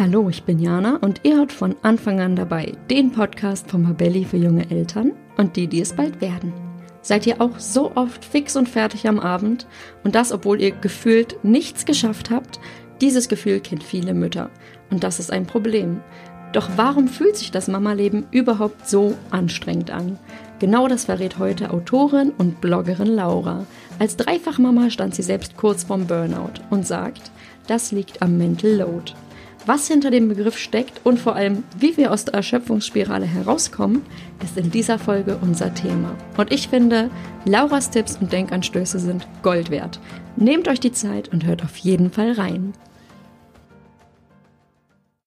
Hallo, ich bin Jana und ihr hört von Anfang an dabei den Podcast von Mabelli für junge Eltern und die, die es bald werden. Seid ihr auch so oft fix und fertig am Abend und das, obwohl ihr gefühlt nichts geschafft habt? Dieses Gefühl kennt viele Mütter und das ist ein Problem. Doch warum fühlt sich das Mama-Leben überhaupt so anstrengend an? Genau das verrät heute Autorin und Bloggerin Laura. Als Dreifachmama stand sie selbst kurz vorm Burnout und sagt, das liegt am Mental Load. Was hinter dem Begriff steckt und vor allem, wie wir aus der Erschöpfungsspirale herauskommen, ist in dieser Folge unser Thema. Und ich finde, Lauras Tipps und Denkanstöße sind Gold wert. Nehmt euch die Zeit und hört auf jeden Fall rein.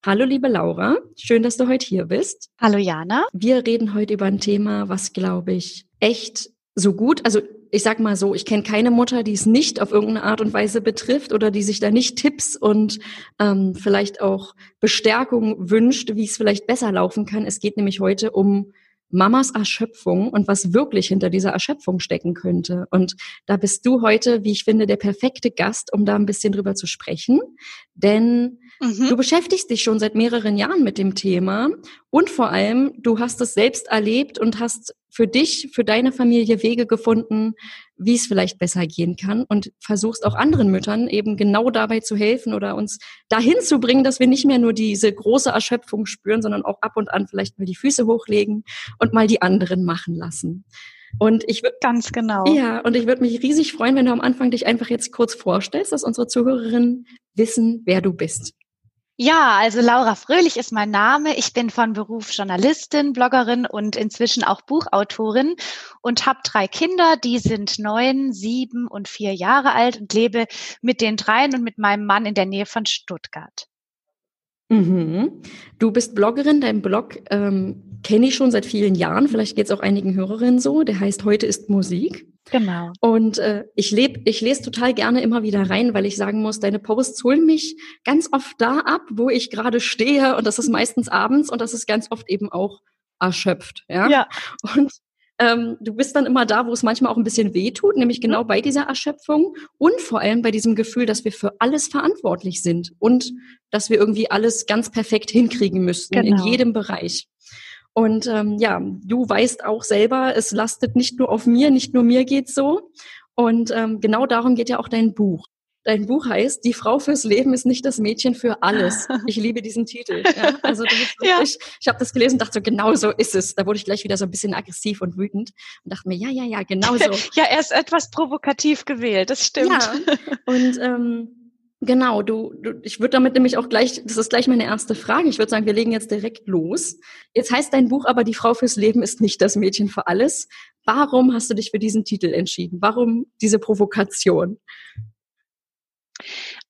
Hallo liebe Laura, schön, dass du heute hier bist. Hallo Jana. Wir reden heute über ein Thema, was glaube ich echt so gut, also ich sag mal so, ich kenne keine Mutter, die es nicht auf irgendeine Art und Weise betrifft oder die sich da nicht Tipps und ähm, vielleicht auch Bestärkung wünscht, wie es vielleicht besser laufen kann. Es geht nämlich heute um Mamas Erschöpfung und was wirklich hinter dieser Erschöpfung stecken könnte. Und da bist du heute, wie ich finde, der perfekte Gast, um da ein bisschen drüber zu sprechen. Denn mhm. du beschäftigst dich schon seit mehreren Jahren mit dem Thema und vor allem, du hast es selbst erlebt und hast für dich, für deine Familie Wege gefunden, wie es vielleicht besser gehen kann und versuchst auch anderen Müttern eben genau dabei zu helfen oder uns dahin zu bringen, dass wir nicht mehr nur diese große Erschöpfung spüren, sondern auch ab und an vielleicht mal die Füße hochlegen und mal die anderen machen lassen. Und ich würde ganz genau. Ja, und ich würde mich riesig freuen, wenn du am Anfang dich einfach jetzt kurz vorstellst, dass unsere Zuhörerinnen wissen, wer du bist. Ja, also Laura Fröhlich ist mein Name. Ich bin von Beruf Journalistin, Bloggerin und inzwischen auch Buchautorin und habe drei Kinder, die sind neun, sieben und vier Jahre alt und lebe mit den dreien und mit meinem Mann in der Nähe von Stuttgart. Mhm. Du bist Bloggerin, dein Blog ähm, kenne ich schon seit vielen Jahren. Vielleicht geht es auch einigen Hörerinnen so. Der heißt Heute ist Musik. Genau. Und äh, ich lebe, ich lese total gerne immer wieder rein, weil ich sagen muss, deine Posts holen mich ganz oft da ab, wo ich gerade stehe. Und das ist meistens abends und das ist ganz oft eben auch erschöpft. Ja. ja. Und ähm, du bist dann immer da, wo es manchmal auch ein bisschen weh tut, nämlich genau bei dieser Erschöpfung und vor allem bei diesem Gefühl, dass wir für alles verantwortlich sind und dass wir irgendwie alles ganz perfekt hinkriegen müssten genau. in jedem Bereich. Und ähm, ja, du weißt auch selber, es lastet nicht nur auf mir, nicht nur mir geht's so. Und ähm, genau darum geht ja auch dein Buch. Dein Buch heißt Die Frau fürs Leben ist nicht das Mädchen für alles. Ich liebe diesen Titel. Ja? Also wirklich, ja. ich, ich habe das gelesen und dachte so, genau so ist es. Da wurde ich gleich wieder so ein bisschen aggressiv und wütend und dachte mir, ja, ja, ja, genau so. ja, er ist etwas provokativ gewählt, das stimmt. Ja. Und ähm, Genau, du, du ich würde damit nämlich auch gleich, das ist gleich meine erste Frage. Ich würde sagen, wir legen jetzt direkt los. Jetzt heißt dein Buch aber, die Frau fürs Leben ist nicht das Mädchen für alles. Warum hast du dich für diesen Titel entschieden? Warum diese Provokation?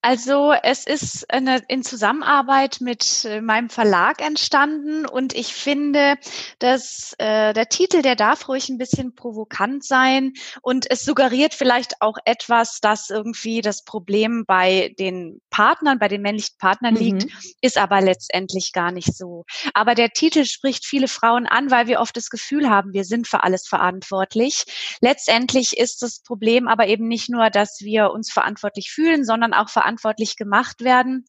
Also es ist eine, in Zusammenarbeit mit äh, meinem Verlag entstanden und ich finde, dass äh, der Titel, der darf ruhig ein bisschen provokant sein und es suggeriert vielleicht auch etwas, dass irgendwie das Problem bei den Partnern, bei den männlichen Partnern mhm. liegt, ist aber letztendlich gar nicht so. Aber der Titel spricht viele Frauen an, weil wir oft das Gefühl haben, wir sind für alles verantwortlich. Letztendlich ist das Problem aber eben nicht nur, dass wir uns verantwortlich fühlen, sondern auch verantwortlich verantwortlich gemacht werden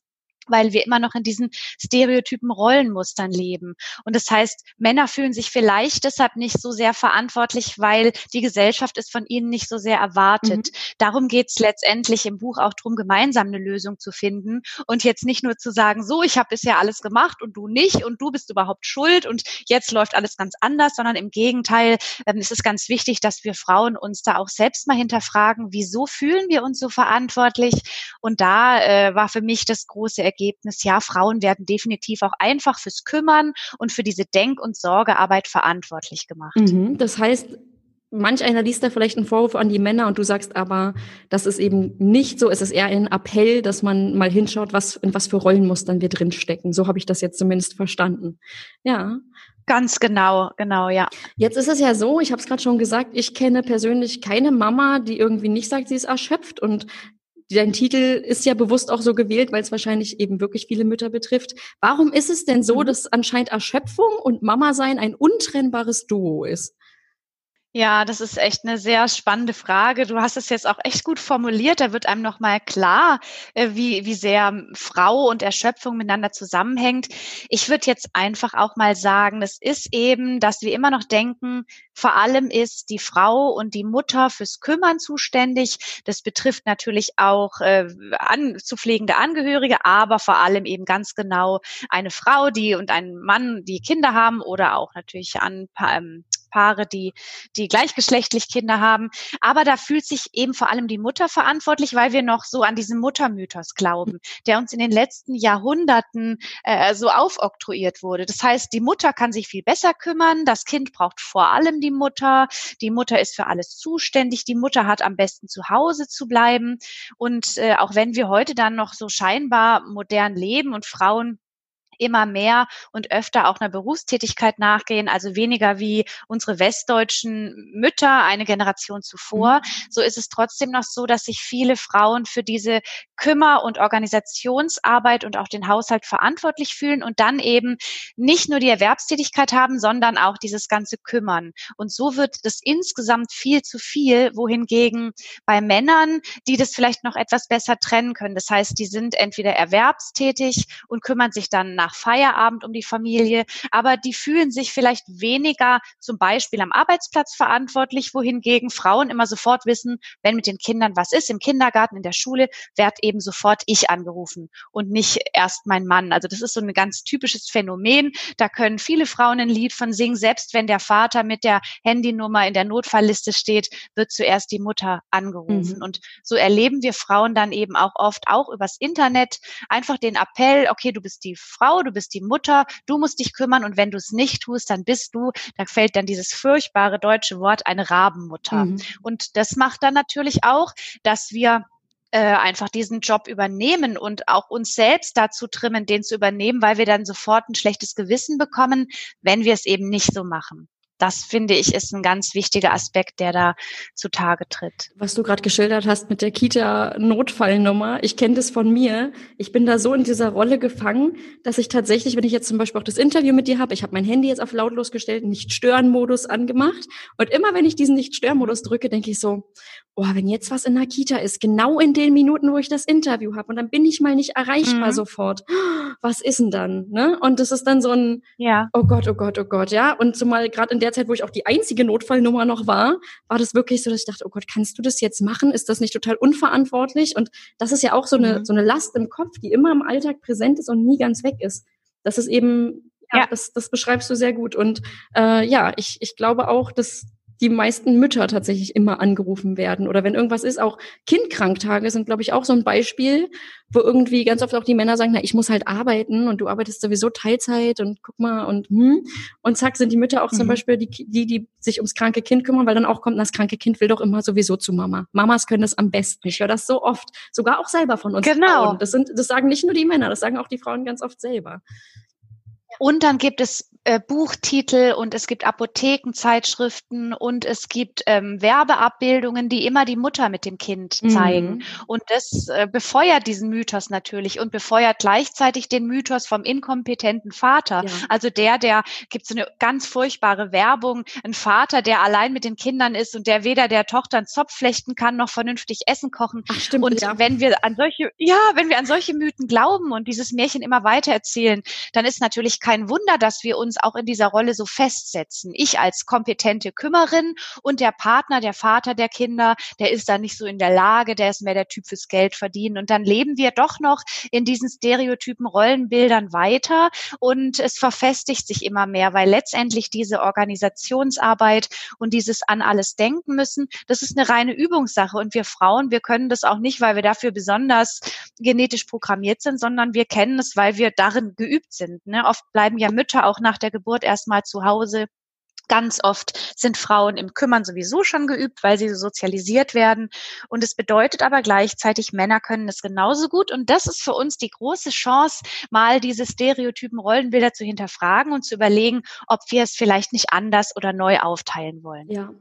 weil wir immer noch in diesen stereotypen Rollenmustern leben. Und das heißt, Männer fühlen sich vielleicht deshalb nicht so sehr verantwortlich, weil die Gesellschaft es von ihnen nicht so sehr erwartet. Mhm. Darum geht es letztendlich im Buch auch darum, gemeinsam eine Lösung zu finden und jetzt nicht nur zu sagen, so, ich habe bisher alles gemacht und du nicht und du bist überhaupt schuld und jetzt läuft alles ganz anders, sondern im Gegenteil ähm, ist es ganz wichtig, dass wir Frauen uns da auch selbst mal hinterfragen, wieso fühlen wir uns so verantwortlich? Und da äh, war für mich das große Ergebnis, ja, Frauen werden definitiv auch einfach fürs Kümmern und für diese Denk- und Sorgearbeit verantwortlich gemacht. Mhm, das heißt, manch einer liest da vielleicht einen Vorwurf an die Männer und du sagst aber, das ist eben nicht so. Es ist eher ein Appell, dass man mal hinschaut, was, in was für Rollenmustern wir drinstecken. So habe ich das jetzt zumindest verstanden. Ja. Ganz genau, genau, ja. Jetzt ist es ja so, ich habe es gerade schon gesagt, ich kenne persönlich keine Mama, die irgendwie nicht sagt, sie ist erschöpft und dein Titel ist ja bewusst auch so gewählt, weil es wahrscheinlich eben wirklich viele Mütter betrifft. Warum ist es denn so, mhm. dass anscheinend Erschöpfung und Mama sein ein untrennbares Duo ist? Ja, das ist echt eine sehr spannende Frage. Du hast es jetzt auch echt gut formuliert. Da wird einem nochmal klar, äh, wie, wie sehr Frau und Erschöpfung miteinander zusammenhängt. Ich würde jetzt einfach auch mal sagen, es ist eben, dass wir immer noch denken, vor allem ist die Frau und die Mutter fürs Kümmern zuständig. Das betrifft natürlich auch äh, an, zu pflegende Angehörige, aber vor allem eben ganz genau eine Frau, die und ein Mann, die Kinder haben oder auch natürlich an ähm, Paare, die, die gleichgeschlechtlich Kinder haben. Aber da fühlt sich eben vor allem die Mutter verantwortlich, weil wir noch so an diesen Muttermythos glauben, der uns in den letzten Jahrhunderten äh, so aufoktroyiert wurde. Das heißt, die Mutter kann sich viel besser kümmern, das Kind braucht vor allem die Mutter, die Mutter ist für alles zuständig, die Mutter hat am besten zu Hause zu bleiben. Und äh, auch wenn wir heute dann noch so scheinbar modern leben und Frauen immer mehr und öfter auch einer Berufstätigkeit nachgehen, also weniger wie unsere westdeutschen Mütter eine Generation zuvor. Mhm. So ist es trotzdem noch so, dass sich viele Frauen für diese Kümmer- und Organisationsarbeit und auch den Haushalt verantwortlich fühlen und dann eben nicht nur die Erwerbstätigkeit haben, sondern auch dieses ganze Kümmern. Und so wird das insgesamt viel zu viel, wohingegen bei Männern, die das vielleicht noch etwas besser trennen können. Das heißt, die sind entweder erwerbstätig und kümmern sich dann nach Feierabend um die Familie, aber die fühlen sich vielleicht weniger zum Beispiel am Arbeitsplatz verantwortlich, wohingegen Frauen immer sofort wissen, wenn mit den Kindern was ist, im Kindergarten, in der Schule, werd eben sofort ich angerufen und nicht erst mein Mann. Also das ist so ein ganz typisches Phänomen. Da können viele Frauen ein Lied von singen. Selbst wenn der Vater mit der Handynummer in der Notfallliste steht, wird zuerst die Mutter angerufen. Mhm. Und so erleben wir Frauen dann eben auch oft auch übers Internet einfach den Appell, okay, du bist die Frau, du bist die Mutter, du musst dich kümmern und wenn du es nicht tust, dann bist du, da fällt dann dieses furchtbare deutsche Wort, eine Rabenmutter. Mhm. Und das macht dann natürlich auch, dass wir äh, einfach diesen Job übernehmen und auch uns selbst dazu trimmen, den zu übernehmen, weil wir dann sofort ein schlechtes Gewissen bekommen, wenn wir es eben nicht so machen das finde ich ist ein ganz wichtiger Aspekt, der da zutage tritt. Was du gerade geschildert hast mit der Kita-Notfallnummer, ich kenne das von mir. Ich bin da so in dieser Rolle gefangen, dass ich tatsächlich, wenn ich jetzt zum Beispiel auch das Interview mit dir habe, ich habe mein Handy jetzt auf lautlos gestellt, Nicht-Stören-Modus angemacht. Und immer wenn ich diesen Nicht-Stören-Modus drücke, denke ich so, oh, wenn jetzt was in der Kita ist, genau in den Minuten, wo ich das Interview habe, und dann bin ich mal nicht erreichbar mhm. sofort. Was ist denn dann? Ne? Und das ist dann so ein, ja. oh Gott, oh Gott, oh Gott, ja. Und zumal gerade in der Zeit, wo ich auch die einzige Notfallnummer noch war, war das wirklich so, dass ich dachte, oh Gott, kannst du das jetzt machen? Ist das nicht total unverantwortlich? Und das ist ja auch so eine, mhm. so eine Last im Kopf, die immer im Alltag präsent ist und nie ganz weg ist. Das ist eben, ja, ja. Das, das beschreibst du sehr gut. Und äh, ja, ich, ich glaube auch, dass die meisten Mütter tatsächlich immer angerufen werden. Oder wenn irgendwas ist, auch Kindkranktage sind, glaube ich, auch so ein Beispiel, wo irgendwie ganz oft auch die Männer sagen, na, ich muss halt arbeiten und du arbeitest sowieso Teilzeit und guck mal und hm. Und zack, sind die Mütter auch mhm. zum Beispiel die, die, die sich ums kranke Kind kümmern, weil dann auch kommt, das kranke Kind will doch immer sowieso zu Mama. Mamas können das am besten. Ich höre das so oft, sogar auch selber von uns. Genau. Frauen. Das sind, das sagen nicht nur die Männer, das sagen auch die Frauen ganz oft selber. Und dann gibt es äh, Buchtitel und es gibt Apothekenzeitschriften und es gibt ähm, Werbeabbildungen, die immer die Mutter mit dem Kind zeigen. Mhm. Und das äh, befeuert diesen Mythos natürlich und befeuert gleichzeitig den Mythos vom inkompetenten Vater. Ja. Also der, der gibt so eine ganz furchtbare Werbung, ein Vater, der allein mit den Kindern ist und der weder der Tochter einen Zopf flechten kann noch vernünftig Essen kochen. Ach, stimmt, und ja. wenn wir an solche, ja, wenn wir an solche Mythen glauben und dieses Märchen immer weiter erzählen, dann ist natürlich kein Wunder, dass wir uns auch in dieser Rolle so festsetzen. Ich als kompetente Kümmerin und der Partner, der Vater der Kinder, der ist da nicht so in der Lage, der ist mehr der Typ fürs Geld verdienen. Und dann leben wir doch noch in diesen stereotypen Rollenbildern weiter und es verfestigt sich immer mehr, weil letztendlich diese Organisationsarbeit und dieses an alles denken müssen, das ist eine reine Übungssache. Und wir Frauen, wir können das auch nicht, weil wir dafür besonders genetisch programmiert sind, sondern wir kennen es, weil wir darin geübt sind. Ne? Oft bleiben ja Mütter auch nach der Geburt erstmal zu Hause. Ganz oft sind Frauen im Kümmern sowieso schon geübt, weil sie so sozialisiert werden. Und es bedeutet aber gleichzeitig, Männer können es genauso gut. Und das ist für uns die große Chance, mal diese stereotypen Rollenbilder zu hinterfragen und zu überlegen, ob wir es vielleicht nicht anders oder neu aufteilen wollen. Ja,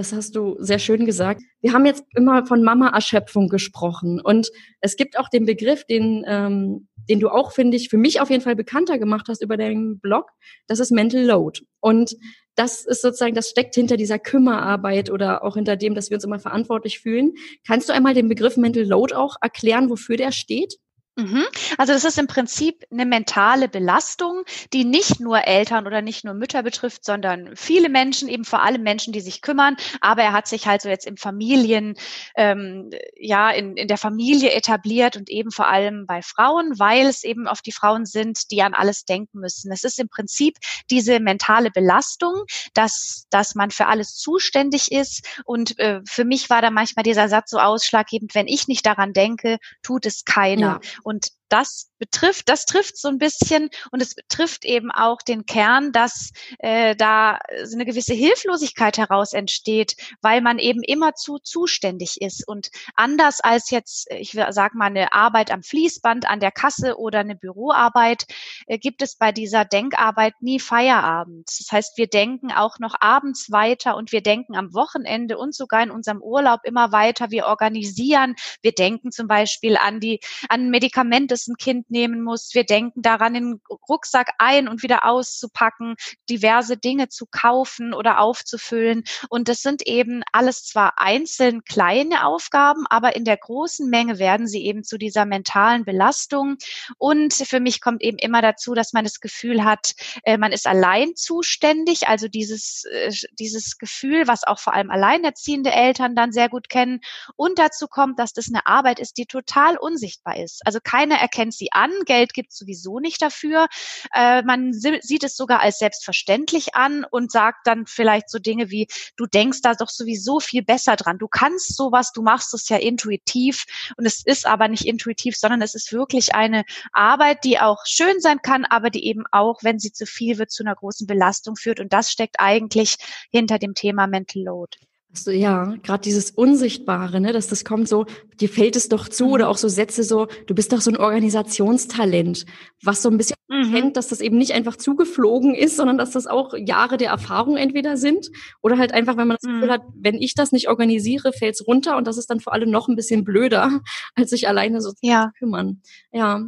das hast du sehr schön gesagt. Wir haben jetzt immer von Mama-Erschöpfung gesprochen. Und es gibt auch den Begriff, den, ähm, den du auch, finde ich, für mich auf jeden Fall bekannter gemacht hast über deinen Blog. Das ist Mental Load. Und das ist sozusagen, das steckt hinter dieser Kümmerarbeit oder auch hinter dem, dass wir uns immer verantwortlich fühlen. Kannst du einmal den Begriff Mental Load auch erklären, wofür der steht? Mhm. Also das ist im Prinzip eine mentale Belastung, die nicht nur Eltern oder nicht nur Mütter betrifft, sondern viele Menschen, eben vor allem Menschen, die sich kümmern. Aber er hat sich halt so jetzt im Familien, ähm, ja, in, in der Familie etabliert und eben vor allem bei Frauen, weil es eben auf die Frauen sind, die an alles denken müssen. Es ist im Prinzip diese mentale Belastung, dass, dass man für alles zuständig ist. Und äh, für mich war da manchmal dieser Satz so ausschlaggebend, wenn ich nicht daran denke, tut es keiner. Ja. Und das betrifft, das trifft so ein bisschen und es betrifft eben auch den Kern, dass äh, da so eine gewisse Hilflosigkeit heraus entsteht, weil man eben immer zu zuständig ist und anders als jetzt, ich sag mal eine Arbeit am Fließband, an der Kasse oder eine Büroarbeit, äh, gibt es bei dieser Denkarbeit nie Feierabend. Das heißt, wir denken auch noch abends weiter und wir denken am Wochenende und sogar in unserem Urlaub immer weiter. Wir organisieren, wir denken zum Beispiel an die an Medikamente, das ein Kind nehmen muss. Wir denken daran, den Rucksack ein und wieder auszupacken, diverse Dinge zu kaufen oder aufzufüllen. Und das sind eben alles zwar einzeln kleine Aufgaben, aber in der großen Menge werden sie eben zu dieser mentalen Belastung. Und für mich kommt eben immer dazu, dass man das Gefühl hat, äh, man ist allein zuständig. Also dieses, äh, dieses Gefühl, was auch vor allem alleinerziehende Eltern dann sehr gut kennen. Und dazu kommt, dass das eine Arbeit ist, die total unsichtbar ist. Also keiner erkennt sie an. Geld gibt sowieso nicht dafür. Äh, man sieht es sogar als selbstverständlich an und sagt dann vielleicht so Dinge wie, du denkst da doch sowieso viel besser dran. Du kannst sowas, du machst es ja intuitiv und es ist aber nicht intuitiv, sondern es ist wirklich eine Arbeit, die auch schön sein kann, aber die eben auch, wenn sie zu viel wird, zu einer großen Belastung führt. Und das steckt eigentlich hinter dem Thema Mental Load. Also ja, gerade dieses Unsichtbare, ne, dass das kommt so, dir fällt es doch zu, mhm. oder auch so Sätze so, du bist doch so ein Organisationstalent, was so ein bisschen mhm. kennt, dass das eben nicht einfach zugeflogen ist, sondern dass das auch Jahre der Erfahrung entweder sind oder halt einfach, wenn man das Gefühl mhm. hat, wenn ich das nicht organisiere, fällt's runter und das ist dann für alle noch ein bisschen blöder, als sich alleine so ja. zu kümmern. Ja.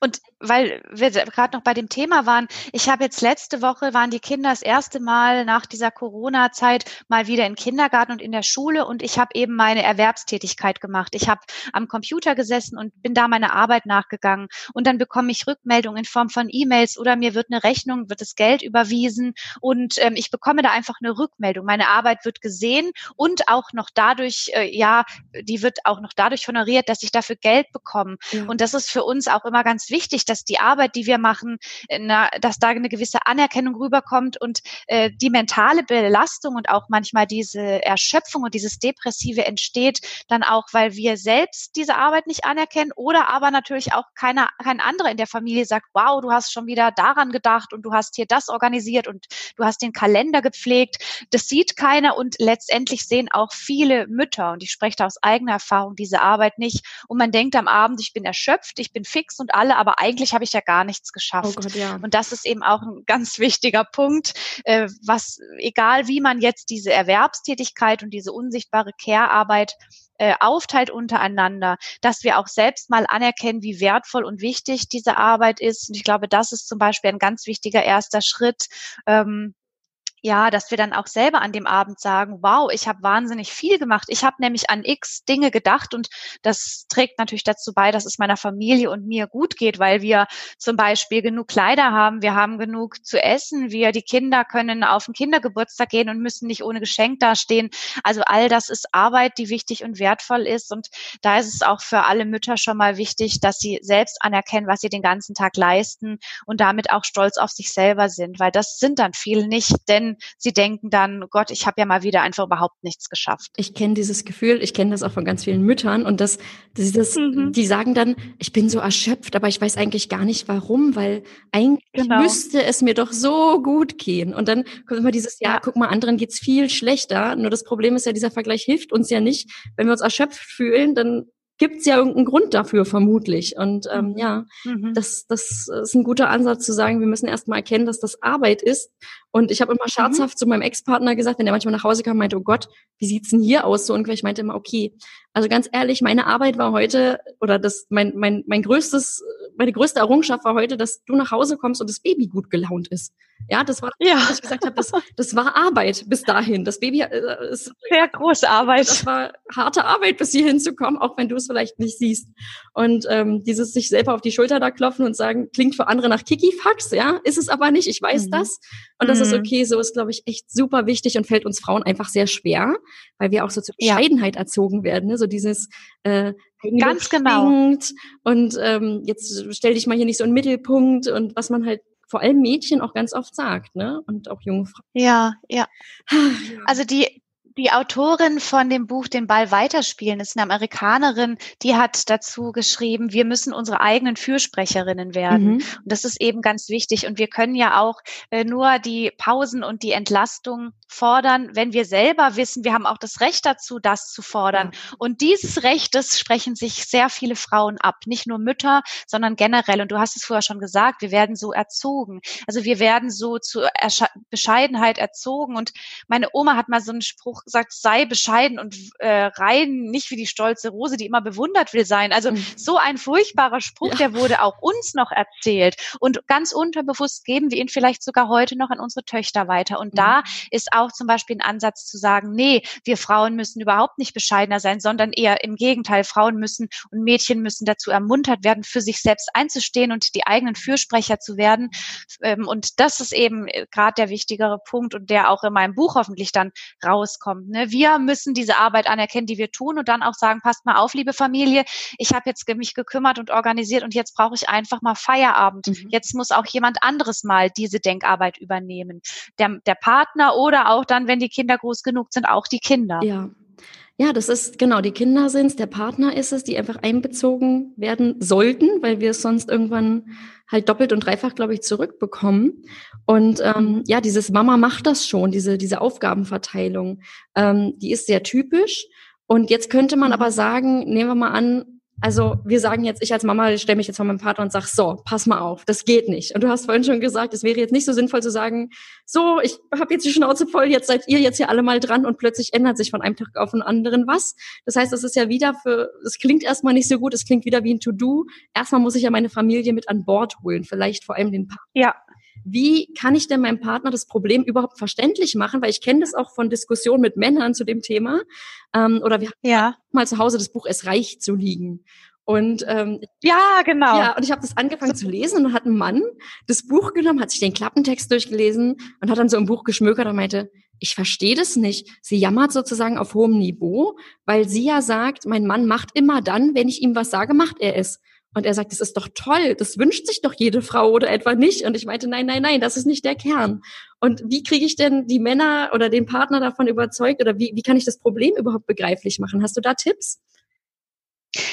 Und weil wir gerade noch bei dem Thema waren, ich habe jetzt letzte Woche waren die Kinder das erste Mal nach dieser Corona-Zeit mal wieder im Kindergarten und in der Schule und ich habe eben meine Erwerbstätigkeit gemacht. Ich habe am Computer gesessen und bin da meiner Arbeit nachgegangen und dann bekomme ich Rückmeldungen in Form von E-Mails oder mir wird eine Rechnung, wird das Geld überwiesen und ähm, ich bekomme da einfach eine Rückmeldung. Meine Arbeit wird gesehen und auch noch dadurch, äh, ja, die wird auch noch dadurch honoriert, dass ich dafür Geld bekomme. Ja. Und das ist für uns auch immer ganz wichtig, dass die Arbeit, die wir machen, äh, na, dass da eine gewisse Anerkennung rüberkommt und äh, die mentale Belastung und auch manchmal diese Erschöpfung und dieses Depressive entsteht dann auch, weil wir selbst diese Arbeit nicht anerkennen oder aber natürlich auch keiner, kein anderer in der Familie sagt, wow, du hast schon wieder daran gedacht und du hast hier das organisiert und du hast den Kalender gepflegt. Das sieht keiner und letztendlich sehen auch viele Mütter und ich spreche da aus eigener Erfahrung diese Arbeit nicht und man denkt am Abend, ich bin erschöpft, ich bin fix und alle, aber eigentlich habe ich ja gar nichts geschafft. Oh Gott, ja. Und das ist eben auch ein ganz wichtiger Punkt, äh, was, egal wie man jetzt diese Erwerbstätigkeit und diese unsichtbare Care-Arbeit äh, aufteilt untereinander, dass wir auch selbst mal anerkennen, wie wertvoll und wichtig diese Arbeit ist. Und ich glaube, das ist zum Beispiel ein ganz wichtiger erster Schritt, ähm, ja, dass wir dann auch selber an dem Abend sagen, wow, ich habe wahnsinnig viel gemacht. Ich habe nämlich an x Dinge gedacht und das trägt natürlich dazu bei, dass es meiner Familie und mir gut geht, weil wir zum Beispiel genug Kleider haben, wir haben genug zu essen, wir, die Kinder können auf den Kindergeburtstag gehen und müssen nicht ohne Geschenk dastehen. Also all das ist Arbeit, die wichtig und wertvoll ist und da ist es auch für alle Mütter schon mal wichtig, dass sie selbst anerkennen, was sie den ganzen Tag leisten und damit auch stolz auf sich selber sind, weil das sind dann viele nicht, denn sie denken dann, Gott, ich habe ja mal wieder einfach überhaupt nichts geschafft. Ich kenne dieses Gefühl, ich kenne das auch von ganz vielen Müttern und das, das mhm. die sagen dann, ich bin so erschöpft, aber ich weiß eigentlich gar nicht warum, weil eigentlich genau. müsste es mir doch so gut gehen. Und dann kommt immer dieses, ja, ja, guck mal, anderen geht's viel schlechter. Nur das Problem ist ja, dieser Vergleich hilft uns ja nicht. Wenn wir uns erschöpft fühlen, dann gibt es ja irgendeinen Grund dafür, vermutlich. Und ähm, mhm. ja, mhm. das, das ist ein guter Ansatz zu sagen, wir müssen erstmal erkennen, dass das Arbeit ist. Und ich habe immer mhm. scherzhaft mhm. zu meinem Ex-Partner gesagt, wenn er manchmal nach Hause kam, meinte, oh Gott, wie sieht's denn hier aus? So ungefähr, ich meinte immer, okay. Also ganz ehrlich, meine Arbeit war heute, oder das, mein, mein, mein größtes, meine größte Errungenschaft war heute, dass du nach Hause kommst und das Baby gut gelaunt ist. Ja, das war, ja. was ich gesagt habe, das, das war Arbeit bis dahin. Das Baby äh, ist sehr große Arbeit. Das war harte Arbeit, bis hierhin zu kommen, auch wenn du es vielleicht nicht siehst. Und ähm, dieses sich selber auf die Schulter da klopfen und sagen, klingt für andere nach Kikifax, ja, ist es aber nicht. Ich weiß mhm. das und das mhm. ist okay. So ist, glaube ich, echt super wichtig und fällt uns Frauen einfach sehr schwer, weil wir auch so zur Bescheidenheit ja. erzogen werden. Ne? So dieses äh, Ganz genau. Und ähm, jetzt stell dich mal hier nicht so in den Mittelpunkt und was man halt vor allem Mädchen auch ganz oft sagt, ne? Und auch junge Frauen. Ja, ja. Also die, die Autorin von dem Buch Den Ball weiterspielen ist eine Amerikanerin, die hat dazu geschrieben, wir müssen unsere eigenen Fürsprecherinnen werden. Mhm. Und das ist eben ganz wichtig. Und wir können ja auch äh, nur die Pausen und die Entlastung fordern, wenn wir selber wissen, wir haben auch das Recht dazu, das zu fordern. Ja. Und dieses Recht, das sprechen sich sehr viele Frauen ab. Nicht nur Mütter, sondern generell. Und du hast es vorher schon gesagt, wir werden so erzogen. Also wir werden so zu Ersche Bescheidenheit erzogen. Und meine Oma hat mal so einen Spruch gesagt, sei bescheiden und äh, rein, nicht wie die stolze Rose, die immer bewundert will sein. Also mhm. so ein furchtbarer Spruch, ja. der wurde auch uns noch erzählt. Und ganz unterbewusst geben wir ihn vielleicht sogar heute noch an unsere Töchter weiter. Und mhm. da ist auch zum Beispiel ein Ansatz zu sagen, nee, wir Frauen müssen überhaupt nicht bescheidener sein, sondern eher im Gegenteil, Frauen müssen und Mädchen müssen dazu ermuntert werden, für sich selbst einzustehen und die eigenen Fürsprecher zu werden. Ähm, und das ist eben äh, gerade der wichtigere Punkt und der auch in meinem Buch hoffentlich dann rauskommt kommt. Ne? Wir müssen diese Arbeit anerkennen, die wir tun und dann auch sagen, passt mal auf, liebe Familie, ich habe jetzt mich gekümmert und organisiert und jetzt brauche ich einfach mal Feierabend. Mhm. Jetzt muss auch jemand anderes mal diese Denkarbeit übernehmen. Der, der Partner oder auch dann, wenn die Kinder groß genug sind, auch die Kinder. Ja. Ja, das ist genau, die Kinder sind es, der Partner ist es, die einfach einbezogen werden sollten, weil wir es sonst irgendwann halt doppelt und dreifach, glaube ich, zurückbekommen. Und ähm, ja, dieses Mama macht das schon, diese, diese Aufgabenverteilung, ähm, die ist sehr typisch. Und jetzt könnte man aber sagen, nehmen wir mal an, also wir sagen jetzt, ich als Mama stelle mich jetzt vor meinem Vater und sag, so, pass mal auf, das geht nicht. Und du hast vorhin schon gesagt, es wäre jetzt nicht so sinnvoll zu sagen, so, ich habe jetzt die Schnauze voll, jetzt seid ihr jetzt hier alle mal dran und plötzlich ändert sich von einem Tag auf den anderen was. Das heißt, es ist ja wieder für, es klingt erstmal nicht so gut, es klingt wieder wie ein To-Do. Erstmal muss ich ja meine Familie mit an Bord holen, vielleicht vor allem den Partner. Ja wie kann ich denn meinem Partner das Problem überhaupt verständlich machen? Weil ich kenne das auch von Diskussionen mit Männern zu dem Thema. Ähm, oder wir haben ja. mal zu Hause das Buch Es reicht zu liegen. Und ähm, ja, genau. Ja, und ich habe das angefangen zu lesen und dann hat ein Mann das Buch genommen, hat sich den Klappentext durchgelesen und hat dann so im Buch geschmökert und meinte, ich verstehe das nicht. Sie jammert sozusagen auf hohem Niveau, weil sie ja sagt, mein Mann macht immer dann, wenn ich ihm was sage, macht er es. Und er sagt, das ist doch toll, das wünscht sich doch jede Frau oder etwa nicht. Und ich meinte, nein, nein, nein, das ist nicht der Kern. Und wie kriege ich denn die Männer oder den Partner davon überzeugt oder wie, wie kann ich das Problem überhaupt begreiflich machen? Hast du da Tipps?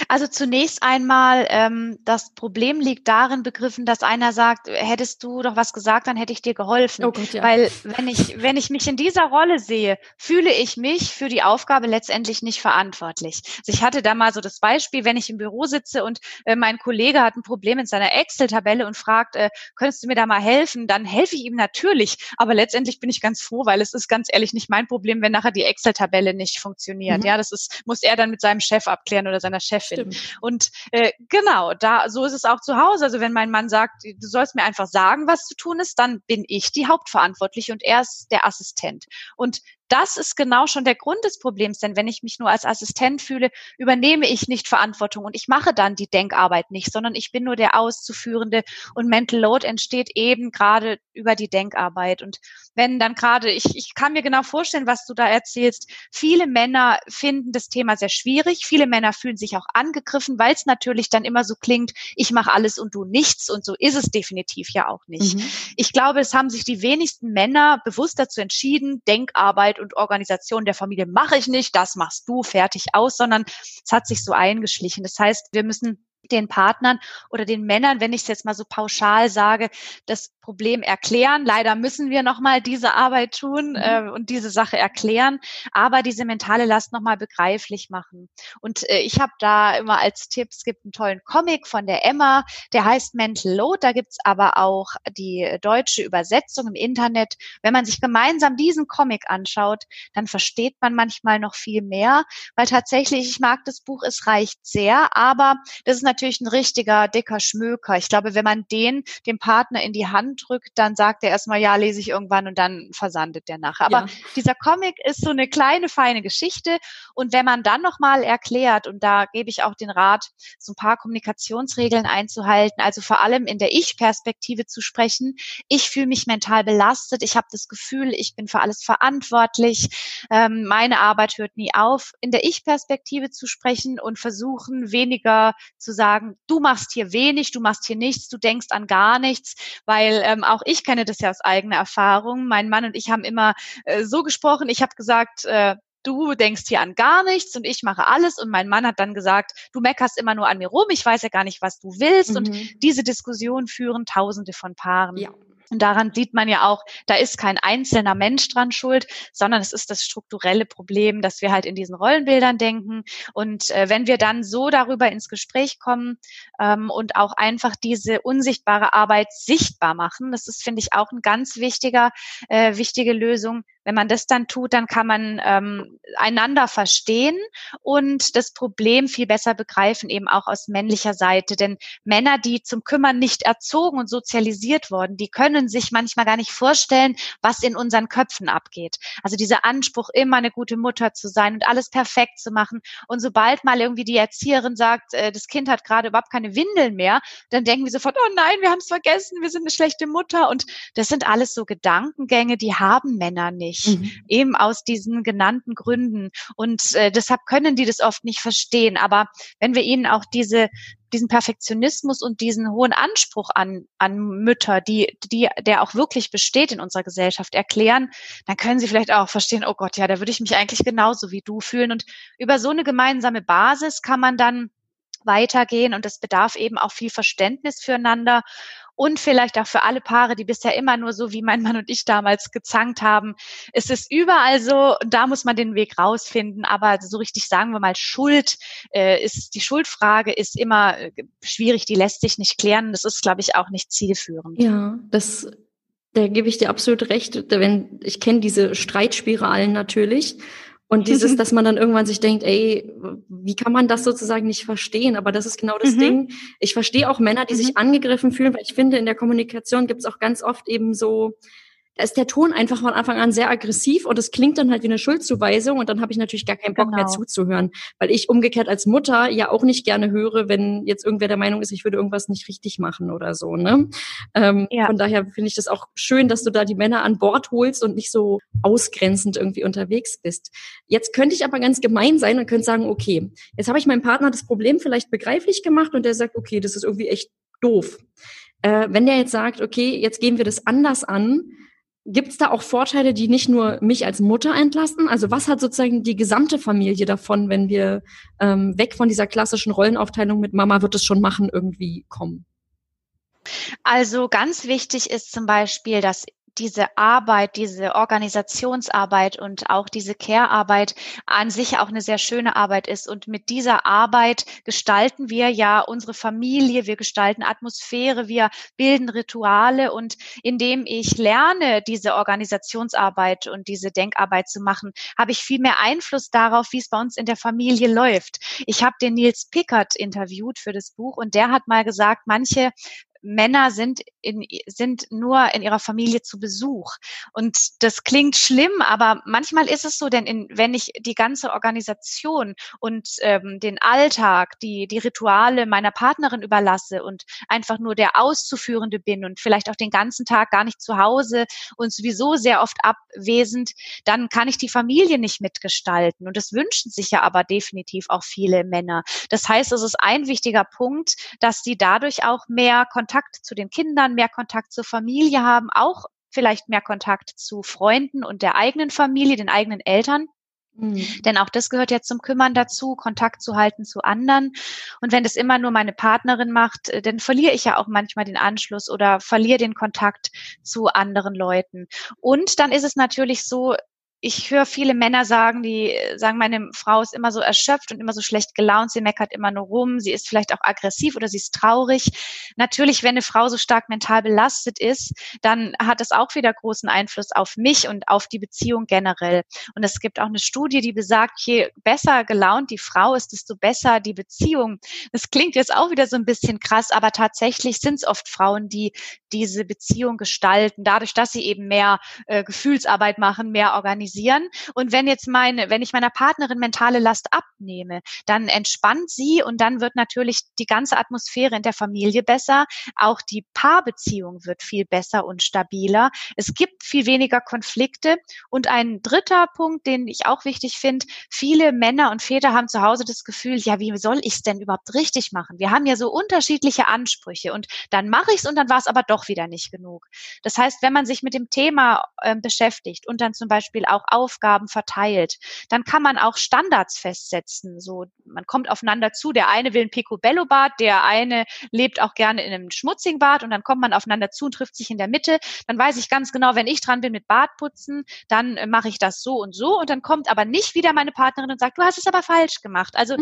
Also zunächst einmal, ähm, das Problem liegt darin begriffen, dass einer sagt, hättest du doch was gesagt, dann hätte ich dir geholfen. Oh Gott, ja. Weil wenn ich, wenn ich mich in dieser Rolle sehe, fühle ich mich für die Aufgabe letztendlich nicht verantwortlich. Also ich hatte da mal so das Beispiel, wenn ich im Büro sitze und äh, mein Kollege hat ein Problem in seiner Excel-Tabelle und fragt, äh, könntest du mir da mal helfen, dann helfe ich ihm natürlich. Aber letztendlich bin ich ganz froh, weil es ist ganz ehrlich nicht mein Problem, wenn nachher die Excel-Tabelle nicht funktioniert. Mhm. Ja, das ist, muss er dann mit seinem Chef abklären oder seiner Chefin. Stimmt. Und äh, genau, da so ist es auch zu Hause. Also wenn mein Mann sagt, du sollst mir einfach sagen, was zu tun ist, dann bin ich die Hauptverantwortliche und er ist der Assistent. Und das ist genau schon der Grund des Problems, denn wenn ich mich nur als Assistent fühle, übernehme ich nicht Verantwortung und ich mache dann die Denkarbeit nicht, sondern ich bin nur der Auszuführende und Mental Load entsteht eben gerade über die Denkarbeit. Und wenn dann gerade, ich, ich kann mir genau vorstellen, was du da erzählst, viele Männer finden das Thema sehr schwierig, viele Männer fühlen sich auch angegriffen, weil es natürlich dann immer so klingt, ich mache alles und du nichts und so ist es definitiv ja auch nicht. Mhm. Ich glaube, es haben sich die wenigsten Männer bewusst dazu entschieden, Denkarbeit und Organisation der Familie mache ich nicht, das machst du fertig aus, sondern es hat sich so eingeschlichen. Das heißt, wir müssen den Partnern oder den Männern, wenn ich es jetzt mal so pauschal sage, das Problem erklären. Leider müssen wir nochmal diese Arbeit tun mhm. äh, und diese Sache erklären, aber diese mentale Last nochmal begreiflich machen. Und äh, ich habe da immer als Tipp, es gibt einen tollen Comic von der Emma, der heißt Mental Load. Da gibt's aber auch die deutsche Übersetzung im Internet. Wenn man sich gemeinsam diesen Comic anschaut, dann versteht man manchmal noch viel mehr, weil tatsächlich, ich mag das Buch, es reicht sehr, aber das ist natürlich ein richtiger dicker Schmöker. Ich glaube, wenn man den dem Partner in die Hand Drückt, dann sagt er erstmal, ja, lese ich irgendwann und dann versandet der nachher. Aber ja. dieser Comic ist so eine kleine, feine Geschichte. Und wenn man dann nochmal erklärt, und da gebe ich auch den Rat, so ein paar Kommunikationsregeln einzuhalten, also vor allem in der Ich-Perspektive zu sprechen. Ich fühle mich mental belastet. Ich habe das Gefühl, ich bin für alles verantwortlich. Ähm, meine Arbeit hört nie auf. In der Ich-Perspektive zu sprechen und versuchen, weniger zu sagen, du machst hier wenig, du machst hier nichts, du denkst an gar nichts, weil ähm, auch ich kenne das ja aus eigener Erfahrung. Mein Mann und ich haben immer äh, so gesprochen, ich habe gesagt, äh, du denkst hier an gar nichts und ich mache alles. Und mein Mann hat dann gesagt, du meckerst immer nur an mir rum, ich weiß ja gar nicht, was du willst. Mhm. Und diese Diskussion führen Tausende von Paaren. Ja. Und daran sieht man ja auch, da ist kein einzelner Mensch dran schuld, sondern es ist das strukturelle Problem, dass wir halt in diesen Rollenbildern denken. Und äh, wenn wir dann so darüber ins Gespräch kommen ähm, und auch einfach diese unsichtbare Arbeit sichtbar machen, das ist, finde ich, auch ein ganz wichtiger, äh, wichtige Lösung, wenn man das dann tut, dann kann man ähm, einander verstehen und das Problem viel besser begreifen, eben auch aus männlicher Seite. Denn Männer, die zum Kümmern nicht erzogen und sozialisiert worden, die können sich manchmal gar nicht vorstellen, was in unseren Köpfen abgeht. Also dieser Anspruch, immer eine gute Mutter zu sein und alles perfekt zu machen. Und sobald mal irgendwie die Erzieherin sagt, äh, das Kind hat gerade überhaupt keine Windeln mehr, dann denken wir sofort, oh nein, wir haben es vergessen, wir sind eine schlechte Mutter. Und das sind alles so Gedankengänge, die haben Männer nicht nicht, mhm. eben aus diesen genannten Gründen. Und äh, deshalb können die das oft nicht verstehen. Aber wenn wir ihnen auch diese diesen Perfektionismus und diesen hohen Anspruch an, an Mütter, die, die, der auch wirklich besteht in unserer Gesellschaft, erklären, dann können sie vielleicht auch verstehen, oh Gott, ja, da würde ich mich eigentlich genauso wie du fühlen. Und über so eine gemeinsame Basis kann man dann weitergehen und es bedarf eben auch viel Verständnis füreinander und vielleicht auch für alle Paare, die bisher immer nur so wie mein Mann und ich damals gezankt haben. Es ist überall so, da muss man den Weg rausfinden, aber so richtig sagen wir mal, Schuld äh, ist, die Schuldfrage ist immer äh, schwierig, die lässt sich nicht klären. Das ist, glaube ich, auch nicht zielführend. Ja, das da gebe ich dir absolut recht. Wenn ich kenne diese Streitspiralen natürlich und dieses, dass man dann irgendwann sich denkt, ey, wie kann man das sozusagen nicht verstehen? Aber das ist genau das mhm. Ding. Ich verstehe auch Männer, die mhm. sich angegriffen fühlen, weil ich finde, in der Kommunikation gibt es auch ganz oft eben so da ist der Ton einfach von Anfang an sehr aggressiv und es klingt dann halt wie eine Schuldzuweisung und dann habe ich natürlich gar keinen Bock genau. mehr zuzuhören, weil ich umgekehrt als Mutter ja auch nicht gerne höre, wenn jetzt irgendwer der Meinung ist, ich würde irgendwas nicht richtig machen oder so. Ne? Ähm, ja. Von daher finde ich das auch schön, dass du da die Männer an Bord holst und nicht so ausgrenzend irgendwie unterwegs bist. Jetzt könnte ich aber ganz gemein sein und könnte sagen, okay, jetzt habe ich meinem Partner das Problem vielleicht begreiflich gemacht und der sagt, okay, das ist irgendwie echt doof. Äh, wenn der jetzt sagt, okay, jetzt gehen wir das anders an, Gibt es da auch Vorteile, die nicht nur mich als Mutter entlasten? Also was hat sozusagen die gesamte Familie davon, wenn wir ähm, weg von dieser klassischen Rollenaufteilung mit Mama wird es schon machen irgendwie kommen? Also ganz wichtig ist zum Beispiel, dass diese Arbeit, diese Organisationsarbeit und auch diese Care-Arbeit an sich auch eine sehr schöne Arbeit ist. Und mit dieser Arbeit gestalten wir ja unsere Familie, wir gestalten Atmosphäre, wir bilden Rituale. Und indem ich lerne, diese Organisationsarbeit und diese Denkarbeit zu machen, habe ich viel mehr Einfluss darauf, wie es bei uns in der Familie läuft. Ich habe den Nils Pickert interviewt für das Buch und der hat mal gesagt, manche Männer sind, in, sind nur in ihrer Familie zu Besuch. Und das klingt schlimm, aber manchmal ist es so, denn in, wenn ich die ganze Organisation und ähm, den Alltag, die, die Rituale meiner Partnerin überlasse und einfach nur der Auszuführende bin und vielleicht auch den ganzen Tag gar nicht zu Hause und sowieso sehr oft abwesend, dann kann ich die Familie nicht mitgestalten. Und das wünschen sich ja aber definitiv auch viele Männer. Das heißt, es ist ein wichtiger Punkt, dass sie dadurch auch mehr Kontakt Kontakt zu den Kindern, mehr Kontakt zur Familie haben, auch vielleicht mehr Kontakt zu Freunden und der eigenen Familie, den eigenen Eltern. Mhm. Denn auch das gehört ja zum Kümmern dazu, Kontakt zu halten zu anderen. Und wenn das immer nur meine Partnerin macht, äh, dann verliere ich ja auch manchmal den Anschluss oder verliere den Kontakt zu anderen Leuten. Und dann ist es natürlich so, ich höre viele Männer sagen, die sagen, meine Frau ist immer so erschöpft und immer so schlecht gelaunt, sie meckert immer nur rum, sie ist vielleicht auch aggressiv oder sie ist traurig. Natürlich, wenn eine Frau so stark mental belastet ist, dann hat das auch wieder großen Einfluss auf mich und auf die Beziehung generell. Und es gibt auch eine Studie, die besagt, je besser gelaunt die Frau ist, desto besser die Beziehung. Das klingt jetzt auch wieder so ein bisschen krass, aber tatsächlich sind es oft Frauen, die diese Beziehung gestalten, dadurch, dass sie eben mehr äh, Gefühlsarbeit machen, mehr organisieren. Und wenn jetzt meine, wenn ich meiner Partnerin mentale Last abnehme, dann entspannt sie und dann wird natürlich die ganze Atmosphäre in der Familie besser. Auch die Paarbeziehung wird viel besser und stabiler. Es gibt viel weniger Konflikte. Und ein dritter Punkt, den ich auch wichtig finde, viele Männer und Väter haben zu Hause das Gefühl, ja, wie soll ich es denn überhaupt richtig machen? Wir haben ja so unterschiedliche Ansprüche und dann mache ich es und dann war es aber doch wieder nicht genug. Das heißt, wenn man sich mit dem Thema äh, beschäftigt und dann zum Beispiel auch Aufgaben verteilt, dann kann man auch Standards festsetzen. So, man kommt aufeinander zu. Der eine will ein Picobello-Bad, der eine lebt auch gerne in einem schmutzigen Bad und dann kommt man aufeinander zu und trifft sich in der Mitte. Dann weiß ich ganz genau, wenn ich dran bin mit Badputzen, dann äh, mache ich das so und so und dann kommt aber nicht wieder meine Partnerin und sagt, du hast es aber falsch gemacht. Also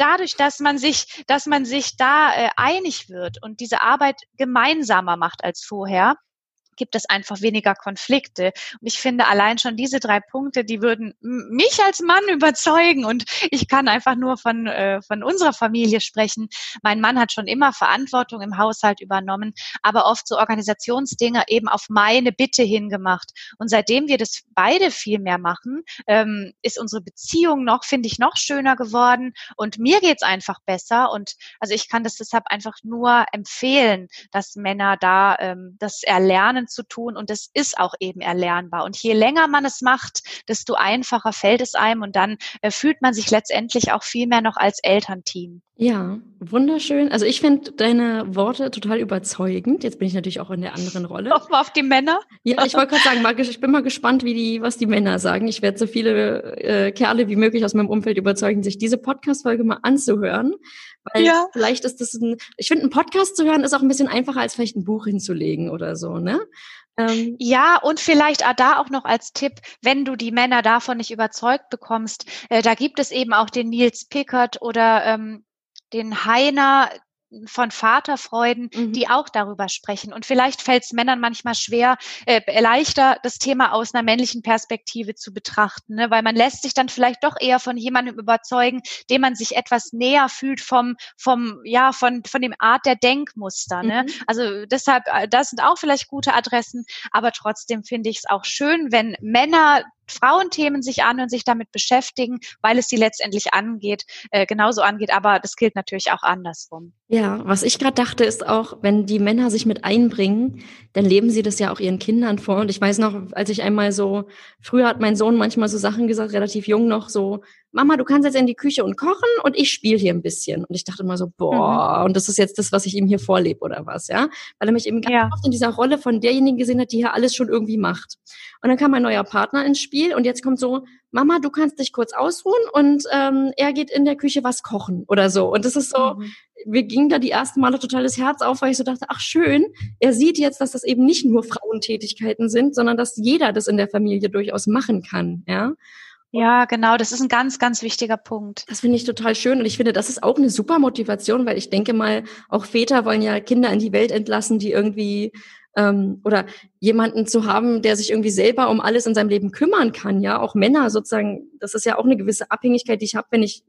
dadurch, dass man sich, dass man sich da äh, einig wird und diese Arbeit gemeinsamer macht als vorher, gibt es einfach weniger Konflikte. Und ich finde allein schon diese drei Punkte, die würden mich als Mann überzeugen. Und ich kann einfach nur von, äh, von unserer Familie sprechen. Mein Mann hat schon immer Verantwortung im Haushalt übernommen, aber oft so Organisationsdinge eben auf meine Bitte hingemacht. Und seitdem wir das beide viel mehr machen, ähm, ist unsere Beziehung noch, finde ich, noch schöner geworden. Und mir geht's einfach besser. Und also ich kann das deshalb einfach nur empfehlen, dass Männer da ähm, das erlernen zu tun und es ist auch eben erlernbar. Und je länger man es macht, desto einfacher fällt es einem und dann äh, fühlt man sich letztendlich auch viel mehr noch als Elternteam. Ja, wunderschön. Also ich finde deine Worte total überzeugend. Jetzt bin ich natürlich auch in der anderen Rolle. Nochmal auf die Männer. Ja, ich wollte gerade sagen, ich bin mal gespannt, wie die, was die Männer sagen. Ich werde so viele äh, Kerle wie möglich aus meinem Umfeld überzeugen, sich diese Podcast-Folge mal anzuhören. Weil ja. vielleicht ist das ein, ich finde, ein Podcast zu hören ist auch ein bisschen einfacher, als vielleicht ein Buch hinzulegen oder so, ne? Ähm, ja, und vielleicht da auch noch als Tipp, wenn du die Männer davon nicht überzeugt bekommst, äh, da gibt es eben auch den Nils Pickert oder ähm, den Heiner, von Vaterfreuden, mhm. die auch darüber sprechen. Und vielleicht fällt es Männern manchmal schwer, äh, leichter das Thema aus einer männlichen Perspektive zu betrachten, ne? weil man lässt sich dann vielleicht doch eher von jemandem überzeugen, dem man sich etwas näher fühlt vom, vom, ja, von, von dem Art der Denkmuster. Ne? Mhm. Also deshalb, äh, das sind auch vielleicht gute Adressen, aber trotzdem finde ich es auch schön, wenn Männer Frauenthemen sich an und sich damit beschäftigen, weil es sie letztendlich angeht, äh, genauso angeht. Aber das gilt natürlich auch andersrum. Ja, was ich gerade dachte, ist auch, wenn die Männer sich mit einbringen, dann leben sie das ja auch ihren Kindern vor. Und ich weiß noch, als ich einmal so, früher hat mein Sohn manchmal so Sachen gesagt, relativ jung noch, so, Mama, du kannst jetzt in die Küche und kochen und ich spiele hier ein bisschen. Und ich dachte immer so, boah, mhm. und das ist jetzt das, was ich ihm hier vorlebe oder was, ja? Weil er mich eben ganz ja. oft in dieser Rolle von derjenigen gesehen hat, die hier alles schon irgendwie macht. Und dann kam mein neuer Partner ins Spiel und jetzt kommt so, Mama, du kannst dich kurz ausruhen und ähm, er geht in der Küche was kochen oder so. Und das ist so, mhm. wir gingen da die ersten Male total das Herz auf, weil ich so dachte, ach schön, er sieht jetzt, dass das eben nicht nur Frauentätigkeiten sind, sondern dass jeder das in der Familie durchaus machen kann, ja. Ja, genau, das ist ein ganz, ganz wichtiger Punkt. Das finde ich total schön und ich finde, das ist auch eine super Motivation, weil ich denke mal, auch Väter wollen ja Kinder in die Welt entlassen, die irgendwie ähm, oder jemanden zu haben, der sich irgendwie selber um alles in seinem Leben kümmern kann, ja, auch Männer sozusagen, das ist ja auch eine gewisse Abhängigkeit, die ich habe, wenn ich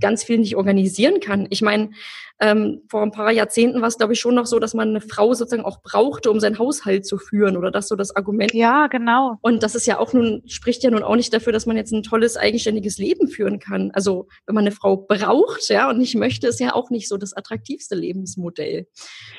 ganz viel nicht organisieren kann. Ich meine, ähm, vor ein paar Jahrzehnten war es, glaube ich, schon noch so, dass man eine Frau sozusagen auch brauchte, um seinen Haushalt zu führen oder das so das Argument. Ja, genau. Und das ist ja auch nun, spricht ja nun auch nicht dafür, dass man jetzt ein tolles, eigenständiges Leben führen kann. Also, wenn man eine Frau braucht, ja, und nicht möchte, ist ja auch nicht so das attraktivste Lebensmodell.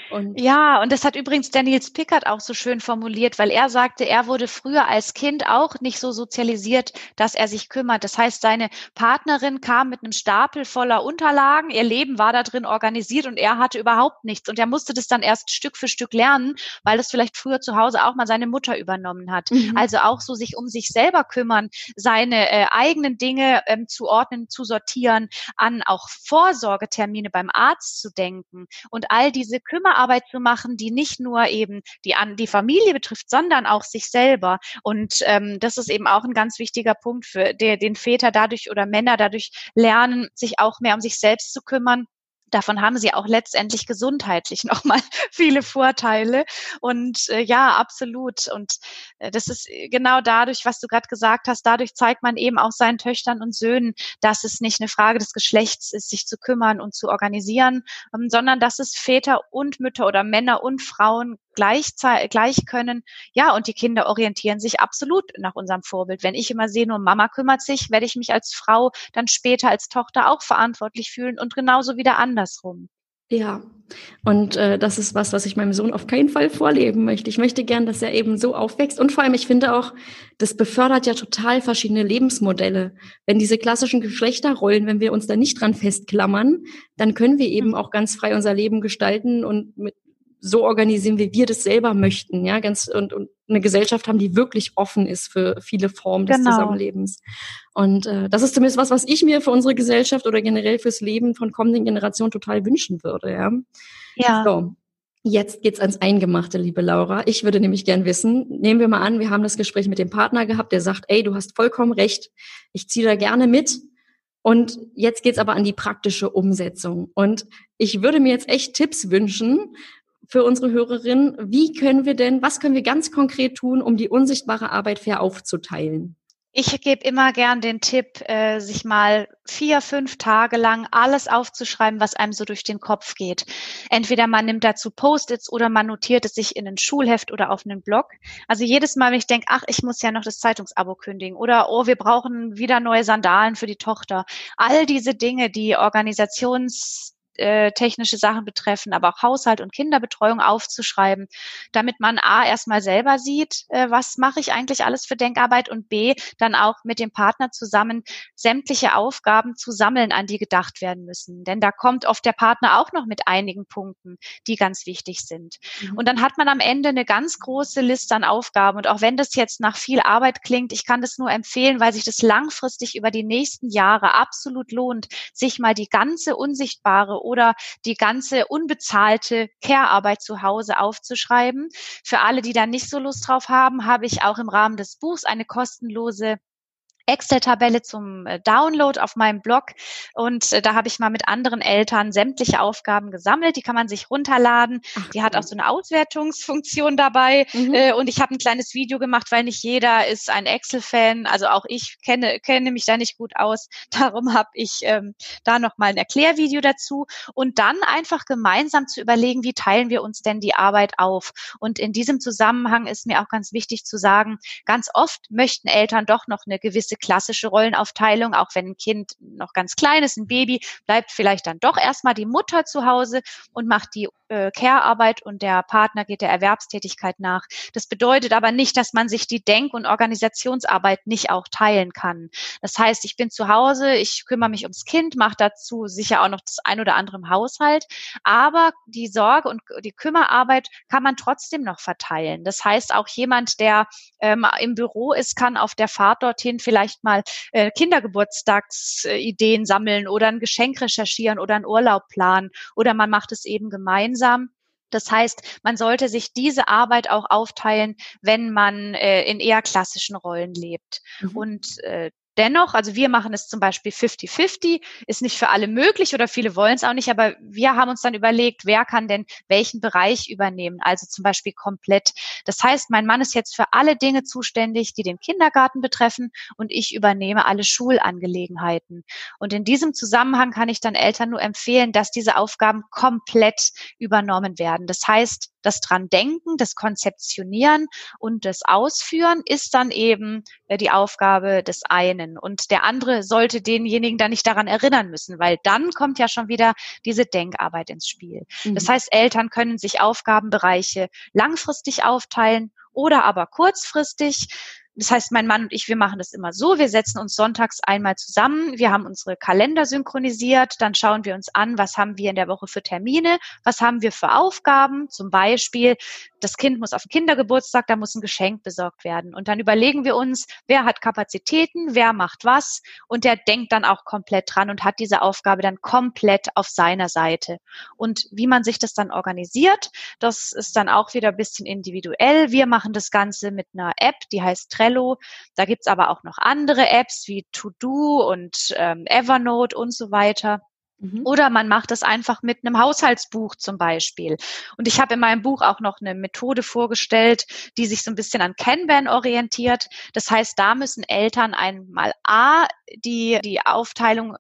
Und ja, und das hat übrigens der Nils Pickert auch so schön formuliert, weil er sagte, er wurde früher als Kind auch nicht so sozialisiert, dass er sich kümmert. Das heißt, seine Partnerin kam mit einem Stapel voller Unterlagen, ihr Leben war da drin organisiert organisiert und er hatte überhaupt nichts. Und er musste das dann erst Stück für Stück lernen, weil das vielleicht früher zu Hause auch mal seine Mutter übernommen hat. Mhm. Also auch so sich um sich selber kümmern, seine äh, eigenen Dinge ähm, zu ordnen, zu sortieren, an auch Vorsorgetermine beim Arzt zu denken und all diese Kümmerarbeit zu machen, die nicht nur eben die an die Familie betrifft, sondern auch sich selber. Und ähm, das ist eben auch ein ganz wichtiger Punkt für der, den Väter dadurch oder Männer dadurch lernen, sich auch mehr um sich selbst zu kümmern davon haben sie auch letztendlich gesundheitlich nochmal viele Vorteile. Und äh, ja, absolut. Und äh, das ist genau dadurch, was du gerade gesagt hast, dadurch zeigt man eben auch seinen Töchtern und Söhnen, dass es nicht eine Frage des Geschlechts ist, sich zu kümmern und zu organisieren, ähm, sondern dass es Väter und Mütter oder Männer und Frauen gleich, gleich können. Ja, und die Kinder orientieren sich absolut nach unserem Vorbild. Wenn ich immer sehe, nur Mama kümmert sich, werde ich mich als Frau dann später als Tochter auch verantwortlich fühlen und genauso wieder andersrum. Ja, und äh, das ist was, was ich meinem Sohn auf keinen Fall vorleben möchte. Ich möchte gern, dass er eben so aufwächst. Und vor allem, ich finde auch, das befördert ja total verschiedene Lebensmodelle. Wenn diese klassischen Geschlechterrollen, wenn wir uns da nicht dran festklammern, dann können wir eben mhm. auch ganz frei unser Leben gestalten und mit so organisieren, wie wir das selber möchten, ja, ganz und, und eine Gesellschaft haben, die wirklich offen ist für viele Formen des genau. Zusammenlebens. Und äh, das ist zumindest was, was ich mir für unsere Gesellschaft oder generell fürs Leben von kommenden Generationen total wünschen würde, ja. Ja. So. Jetzt geht's ans Eingemachte, liebe Laura. Ich würde nämlich gern wissen, nehmen wir mal an, wir haben das Gespräch mit dem Partner gehabt, der sagt, ey, du hast vollkommen recht, ich ziehe da gerne mit. Und jetzt geht's aber an die praktische Umsetzung. Und ich würde mir jetzt echt Tipps wünschen, für unsere Hörerinnen, wie können wir denn, was können wir ganz konkret tun, um die unsichtbare Arbeit fair aufzuteilen? Ich gebe immer gern den Tipp, äh, sich mal vier, fünf Tage lang alles aufzuschreiben, was einem so durch den Kopf geht. Entweder man nimmt dazu Post-its oder man notiert es sich in ein Schulheft oder auf einen Blog. Also jedes Mal, wenn ich denke, ach, ich muss ja noch das Zeitungsabo kündigen oder oh, wir brauchen wieder neue Sandalen für die Tochter. All diese Dinge, die Organisations äh, technische Sachen betreffen, aber auch Haushalt und Kinderbetreuung aufzuschreiben, damit man A erstmal selber sieht, äh, was mache ich eigentlich alles für Denkarbeit und B dann auch mit dem Partner zusammen sämtliche Aufgaben zu sammeln, an die gedacht werden müssen. Denn da kommt oft der Partner auch noch mit einigen Punkten, die ganz wichtig sind. Mhm. Und dann hat man am Ende eine ganz große Liste an Aufgaben. Und auch wenn das jetzt nach viel Arbeit klingt, ich kann das nur empfehlen, weil sich das langfristig über die nächsten Jahre absolut lohnt, sich mal die ganze unsichtbare oder die ganze unbezahlte Care-Arbeit zu Hause aufzuschreiben. Für alle, die da nicht so Lust drauf haben, habe ich auch im Rahmen des Buchs eine kostenlose Excel-Tabelle zum äh, Download auf meinem Blog und äh, da habe ich mal mit anderen Eltern sämtliche Aufgaben gesammelt. Die kann man sich runterladen. Ach, die hat auch so eine Auswertungsfunktion dabei mhm. Äh, und ich habe ein kleines Video gemacht, weil nicht jeder ist ein Excel-Fan. Also auch ich kenne kenne mich da nicht gut aus. Darum habe ich ähm, da noch mal ein Erklärvideo dazu und dann einfach gemeinsam zu überlegen, wie teilen wir uns denn die Arbeit auf. Und in diesem Zusammenhang ist mir auch ganz wichtig zu sagen, ganz oft möchten Eltern doch noch eine gewisse diese klassische Rollenaufteilung, auch wenn ein Kind noch ganz klein ist, ein Baby, bleibt vielleicht dann doch erstmal die Mutter zu Hause und macht die äh, Care-Arbeit und der Partner geht der Erwerbstätigkeit nach. Das bedeutet aber nicht, dass man sich die Denk- und Organisationsarbeit nicht auch teilen kann. Das heißt, ich bin zu Hause, ich kümmere mich ums Kind, mache dazu sicher auch noch das ein oder andere im Haushalt, aber die Sorge und die Kümmerarbeit kann man trotzdem noch verteilen. Das heißt, auch jemand, der ähm, im Büro ist, kann auf der Fahrt dorthin vielleicht mal äh, Kindergeburtstagsideen sammeln oder ein Geschenk recherchieren oder einen Urlaub planen oder man macht es eben gemeinsam gemeinsam. Das heißt, man sollte sich diese Arbeit auch aufteilen, wenn man äh, in eher klassischen Rollen lebt. Mhm. Und äh, Dennoch, also wir machen es zum Beispiel 50-50, ist nicht für alle möglich oder viele wollen es auch nicht, aber wir haben uns dann überlegt, wer kann denn welchen Bereich übernehmen, also zum Beispiel komplett. Das heißt, mein Mann ist jetzt für alle Dinge zuständig, die den Kindergarten betreffen und ich übernehme alle Schulangelegenheiten. Und in diesem Zusammenhang kann ich dann Eltern nur empfehlen, dass diese Aufgaben komplett übernommen werden. Das heißt, das dran denken, das Konzeptionieren und das Ausführen ist dann eben äh, die Aufgabe des einen. Und der andere sollte denjenigen dann nicht daran erinnern müssen, weil dann kommt ja schon wieder diese Denkarbeit ins Spiel. Mhm. Das heißt, Eltern können sich Aufgabenbereiche langfristig aufteilen oder aber kurzfristig das heißt, mein Mann und ich, wir machen das immer so. Wir setzen uns sonntags einmal zusammen. Wir haben unsere Kalender synchronisiert. Dann schauen wir uns an, was haben wir in der Woche für Termine? Was haben wir für Aufgaben? Zum Beispiel, das Kind muss auf den Kindergeburtstag, da muss ein Geschenk besorgt werden. Und dann überlegen wir uns, wer hat Kapazitäten, wer macht was. Und der denkt dann auch komplett dran und hat diese Aufgabe dann komplett auf seiner Seite. Und wie man sich das dann organisiert, das ist dann auch wieder ein bisschen individuell. Wir machen das Ganze mit einer App, die heißt Trello. Da gibt's aber auch noch andere Apps wie To-Do und ähm, Evernote und so weiter. Mhm. Oder man macht es einfach mit einem Haushaltsbuch zum Beispiel. Und ich habe in meinem Buch auch noch eine Methode vorgestellt, die sich so ein bisschen an Kanban orientiert. Das heißt, da müssen Eltern einmal A, die, die Aufteilung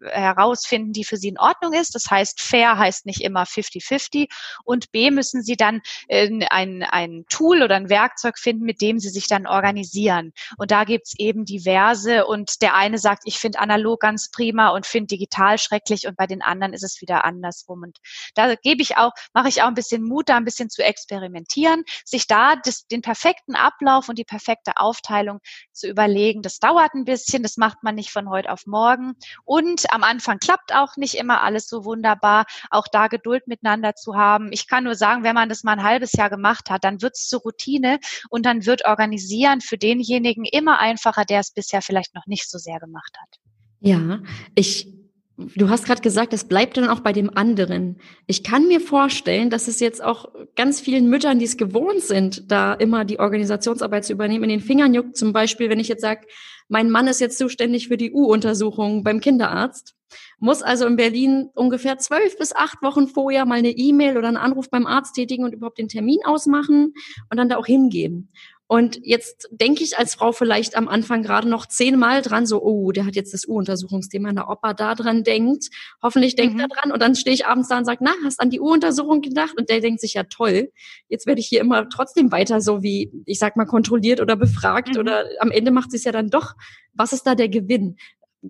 herausfinden, die für sie in Ordnung ist. Das heißt, fair heißt nicht immer 50-50. Und B, müssen sie dann äh, ein, ein Tool oder ein Werkzeug finden, mit dem sie sich dann organisieren. Und da gibt's eben diverse. Und der eine sagt, ich finde analog ganz prima und finde digital schrecklich und bei den anderen ist es wieder andersrum. Und da gebe ich auch, mache ich auch ein bisschen Mut, da ein bisschen zu experimentieren, sich da das, den perfekten Ablauf und die perfekte Aufteilung zu überlegen. Das dauert ein bisschen, das macht man nicht von heute auf morgen. Und am Anfang klappt auch nicht immer alles so wunderbar. Auch da Geduld miteinander zu haben. Ich kann nur sagen, wenn man das mal ein halbes Jahr gemacht hat, dann wird es zur Routine und dann wird Organisieren für denjenigen immer einfacher, der es bisher vielleicht noch nicht so sehr gemacht hat. Ja, ich Du hast gerade gesagt, es bleibt dann auch bei dem anderen. Ich kann mir vorstellen, dass es jetzt auch ganz vielen Müttern, die es gewohnt sind, da immer die Organisationsarbeit zu übernehmen, in den Fingern juckt. Zum Beispiel, wenn ich jetzt sage, mein Mann ist jetzt zuständig für die U-Untersuchung beim Kinderarzt, muss also in Berlin ungefähr zwölf bis acht Wochen vorher mal eine E-Mail oder einen Anruf beim Arzt tätigen und überhaupt den Termin ausmachen und dann da auch hingehen. Und jetzt denke ich als Frau vielleicht am Anfang gerade noch zehnmal dran, so, oh, der hat jetzt das U-Untersuchungsthema, der Opa da dran denkt. Hoffentlich denkt mhm. er dran. Und dann stehe ich abends da und sage, na, hast an die U-Untersuchung gedacht? Und der denkt sich, ja toll, jetzt werde ich hier immer trotzdem weiter so wie, ich sag mal, kontrolliert oder befragt. Mhm. Oder am Ende macht es ja dann doch. Was ist da der Gewinn?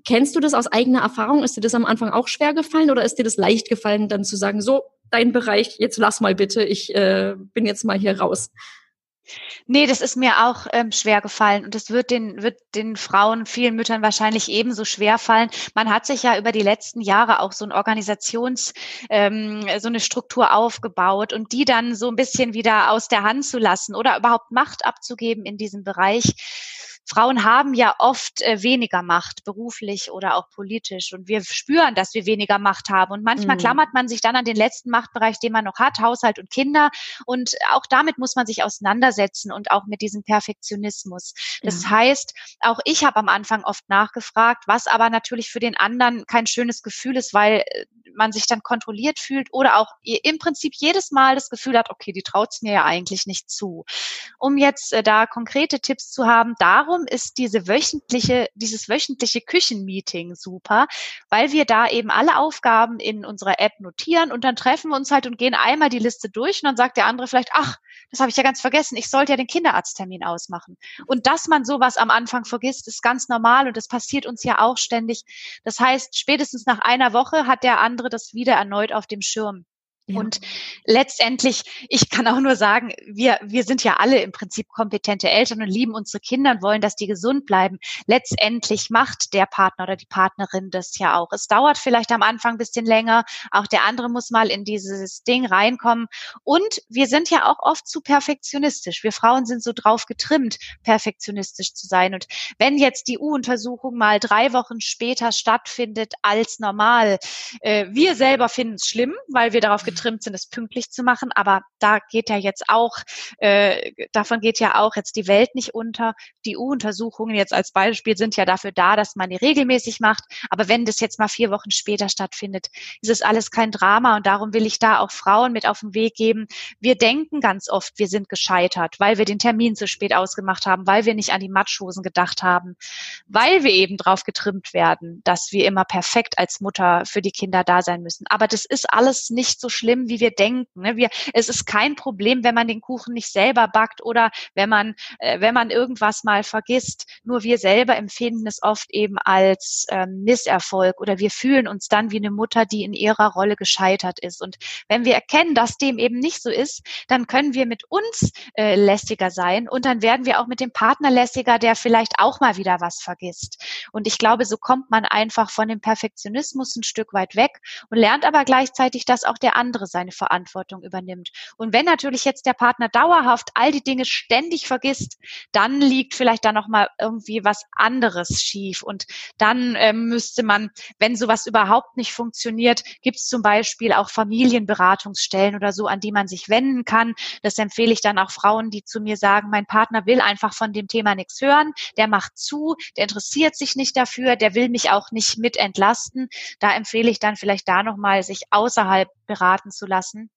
Kennst du das aus eigener Erfahrung? Ist dir das am Anfang auch schwer gefallen oder ist dir das leicht gefallen, dann zu sagen, so, dein Bereich, jetzt lass mal bitte, ich äh, bin jetzt mal hier raus? Nee, das ist mir auch ähm, schwer gefallen und das wird den, wird den Frauen, vielen Müttern wahrscheinlich ebenso schwer fallen. Man hat sich ja über die letzten Jahre auch so ein Organisations, ähm, so eine Struktur aufgebaut und die dann so ein bisschen wieder aus der Hand zu lassen oder überhaupt Macht abzugeben in diesem Bereich Frauen haben ja oft äh, weniger Macht, beruflich oder auch politisch. Und wir spüren, dass wir weniger Macht haben. Und manchmal mhm. klammert man sich dann an den letzten Machtbereich, den man noch hat, Haushalt und Kinder. Und auch damit muss man sich auseinandersetzen und auch mit diesem Perfektionismus. Das ja. heißt, auch ich habe am Anfang oft nachgefragt, was aber natürlich für den anderen kein schönes Gefühl ist, weil äh, man sich dann kontrolliert fühlt oder auch im Prinzip jedes Mal das Gefühl hat, okay, die traut es mir ja eigentlich nicht zu. Um jetzt äh, da konkrete Tipps zu haben, darum ist diese wöchentliche, dieses wöchentliche Küchenmeeting super, weil wir da eben alle Aufgaben in unserer App notieren und dann treffen wir uns halt und gehen einmal die Liste durch und dann sagt der andere vielleicht, ach, das habe ich ja ganz vergessen, ich sollte ja den Kinderarzttermin ausmachen. Und dass man sowas am Anfang vergisst, ist ganz normal und das passiert uns ja auch ständig. Das heißt, spätestens nach einer Woche hat der andere das wieder erneut auf dem Schirm. Ja. Und letztendlich, ich kann auch nur sagen, wir, wir sind ja alle im Prinzip kompetente Eltern und lieben unsere Kinder und wollen, dass die gesund bleiben. Letztendlich macht der Partner oder die Partnerin das ja auch. Es dauert vielleicht am Anfang ein bisschen länger. Auch der andere muss mal in dieses Ding reinkommen. Und wir sind ja auch oft zu perfektionistisch. Wir Frauen sind so drauf getrimmt, perfektionistisch zu sein. Und wenn jetzt die U-Untersuchung mal drei Wochen später stattfindet als normal, äh, wir selber finden es schlimm, weil wir darauf getrimmt sind, es pünktlich zu machen. Aber da geht ja jetzt auch, äh, davon geht ja auch jetzt die Welt nicht unter. Die U-Untersuchungen jetzt als Beispiel sind ja dafür da, dass man die regelmäßig macht. Aber wenn das jetzt mal vier Wochen später stattfindet, ist es alles kein Drama. Und darum will ich da auch Frauen mit auf den Weg geben. Wir denken ganz oft, wir sind gescheitert, weil wir den Termin zu spät ausgemacht haben, weil wir nicht an die Matschhosen gedacht haben, weil wir eben drauf getrimmt werden, dass wir immer perfekt als Mutter für die Kinder da sein müssen. Aber das ist alles nicht so schlimm schlimm, wie wir denken. Ne? Wir, es ist kein Problem, wenn man den Kuchen nicht selber backt oder wenn man, äh, wenn man irgendwas mal vergisst. Nur wir selber empfinden es oft eben als ähm, Misserfolg oder wir fühlen uns dann wie eine Mutter, die in ihrer Rolle gescheitert ist. Und wenn wir erkennen, dass dem eben nicht so ist, dann können wir mit uns äh, lästiger sein und dann werden wir auch mit dem Partner lästiger, der vielleicht auch mal wieder was vergisst. Und ich glaube, so kommt man einfach von dem Perfektionismus ein Stück weit weg und lernt aber gleichzeitig, dass auch der andere seine Verantwortung übernimmt. Und wenn natürlich jetzt der Partner dauerhaft all die Dinge ständig vergisst, dann liegt vielleicht da noch mal irgendwie was anderes schief und dann äh, müsste man, wenn sowas überhaupt nicht funktioniert, gibt es zum Beispiel auch Familienberatungsstellen oder so, an die man sich wenden kann. Das empfehle ich dann auch Frauen, die zu mir sagen, mein Partner will einfach von dem Thema nichts hören, der macht zu, der interessiert sich nicht dafür, der will mich auch nicht mit entlasten. Da empfehle ich dann vielleicht da nochmal, sich außerhalb beraten zu lassen.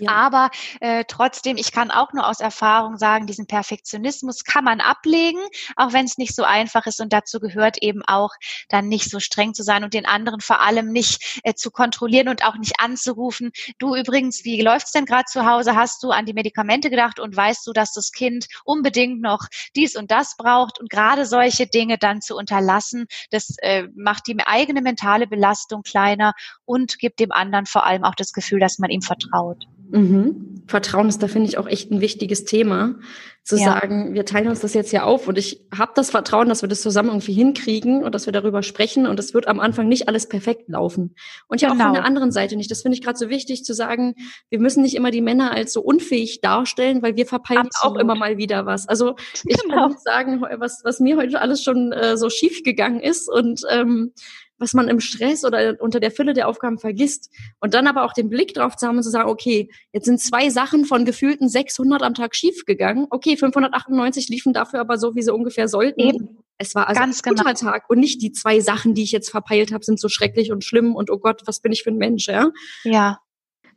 Ja. Aber äh, trotzdem, ich kann auch nur aus Erfahrung sagen, diesen Perfektionismus kann man ablegen, auch wenn es nicht so einfach ist. Und dazu gehört eben auch, dann nicht so streng zu sein und den anderen vor allem nicht äh, zu kontrollieren und auch nicht anzurufen. Du übrigens, wie läuft's denn gerade zu Hause? Hast du an die Medikamente gedacht und weißt du, dass das Kind unbedingt noch dies und das braucht? Und gerade solche Dinge dann zu unterlassen, das äh, macht die eigene mentale Belastung kleiner und gibt dem anderen vor allem auch das Gefühl, dass man ihm vertraut. Mhm. Vertrauen ist da, finde ich, auch echt ein wichtiges Thema. Zu ja. sagen, wir teilen uns das jetzt ja auf und ich habe das Vertrauen, dass wir das zusammen irgendwie hinkriegen und dass wir darüber sprechen und es wird am Anfang nicht alles perfekt laufen. Und ja genau. auch von der anderen Seite nicht. Das finde ich gerade so wichtig zu sagen, wir müssen nicht immer die Männer als so unfähig darstellen, weil wir verpeilen Absolut. auch immer mal wieder was. Also ich genau. kann nicht sagen, was, was mir heute alles schon äh, so schief gegangen ist und ähm, was man im Stress oder unter der Fülle der Aufgaben vergisst. Und dann aber auch den Blick drauf zu haben und zu sagen, okay, jetzt sind zwei Sachen von gefühlten 600 am Tag schiefgegangen. Okay, 598 liefen dafür aber so, wie sie ungefähr sollten. Eben. Es war also Ganz ein guter genau. Tag und nicht die zwei Sachen, die ich jetzt verpeilt habe, sind so schrecklich und schlimm und oh Gott, was bin ich für ein Mensch, ja? Ja.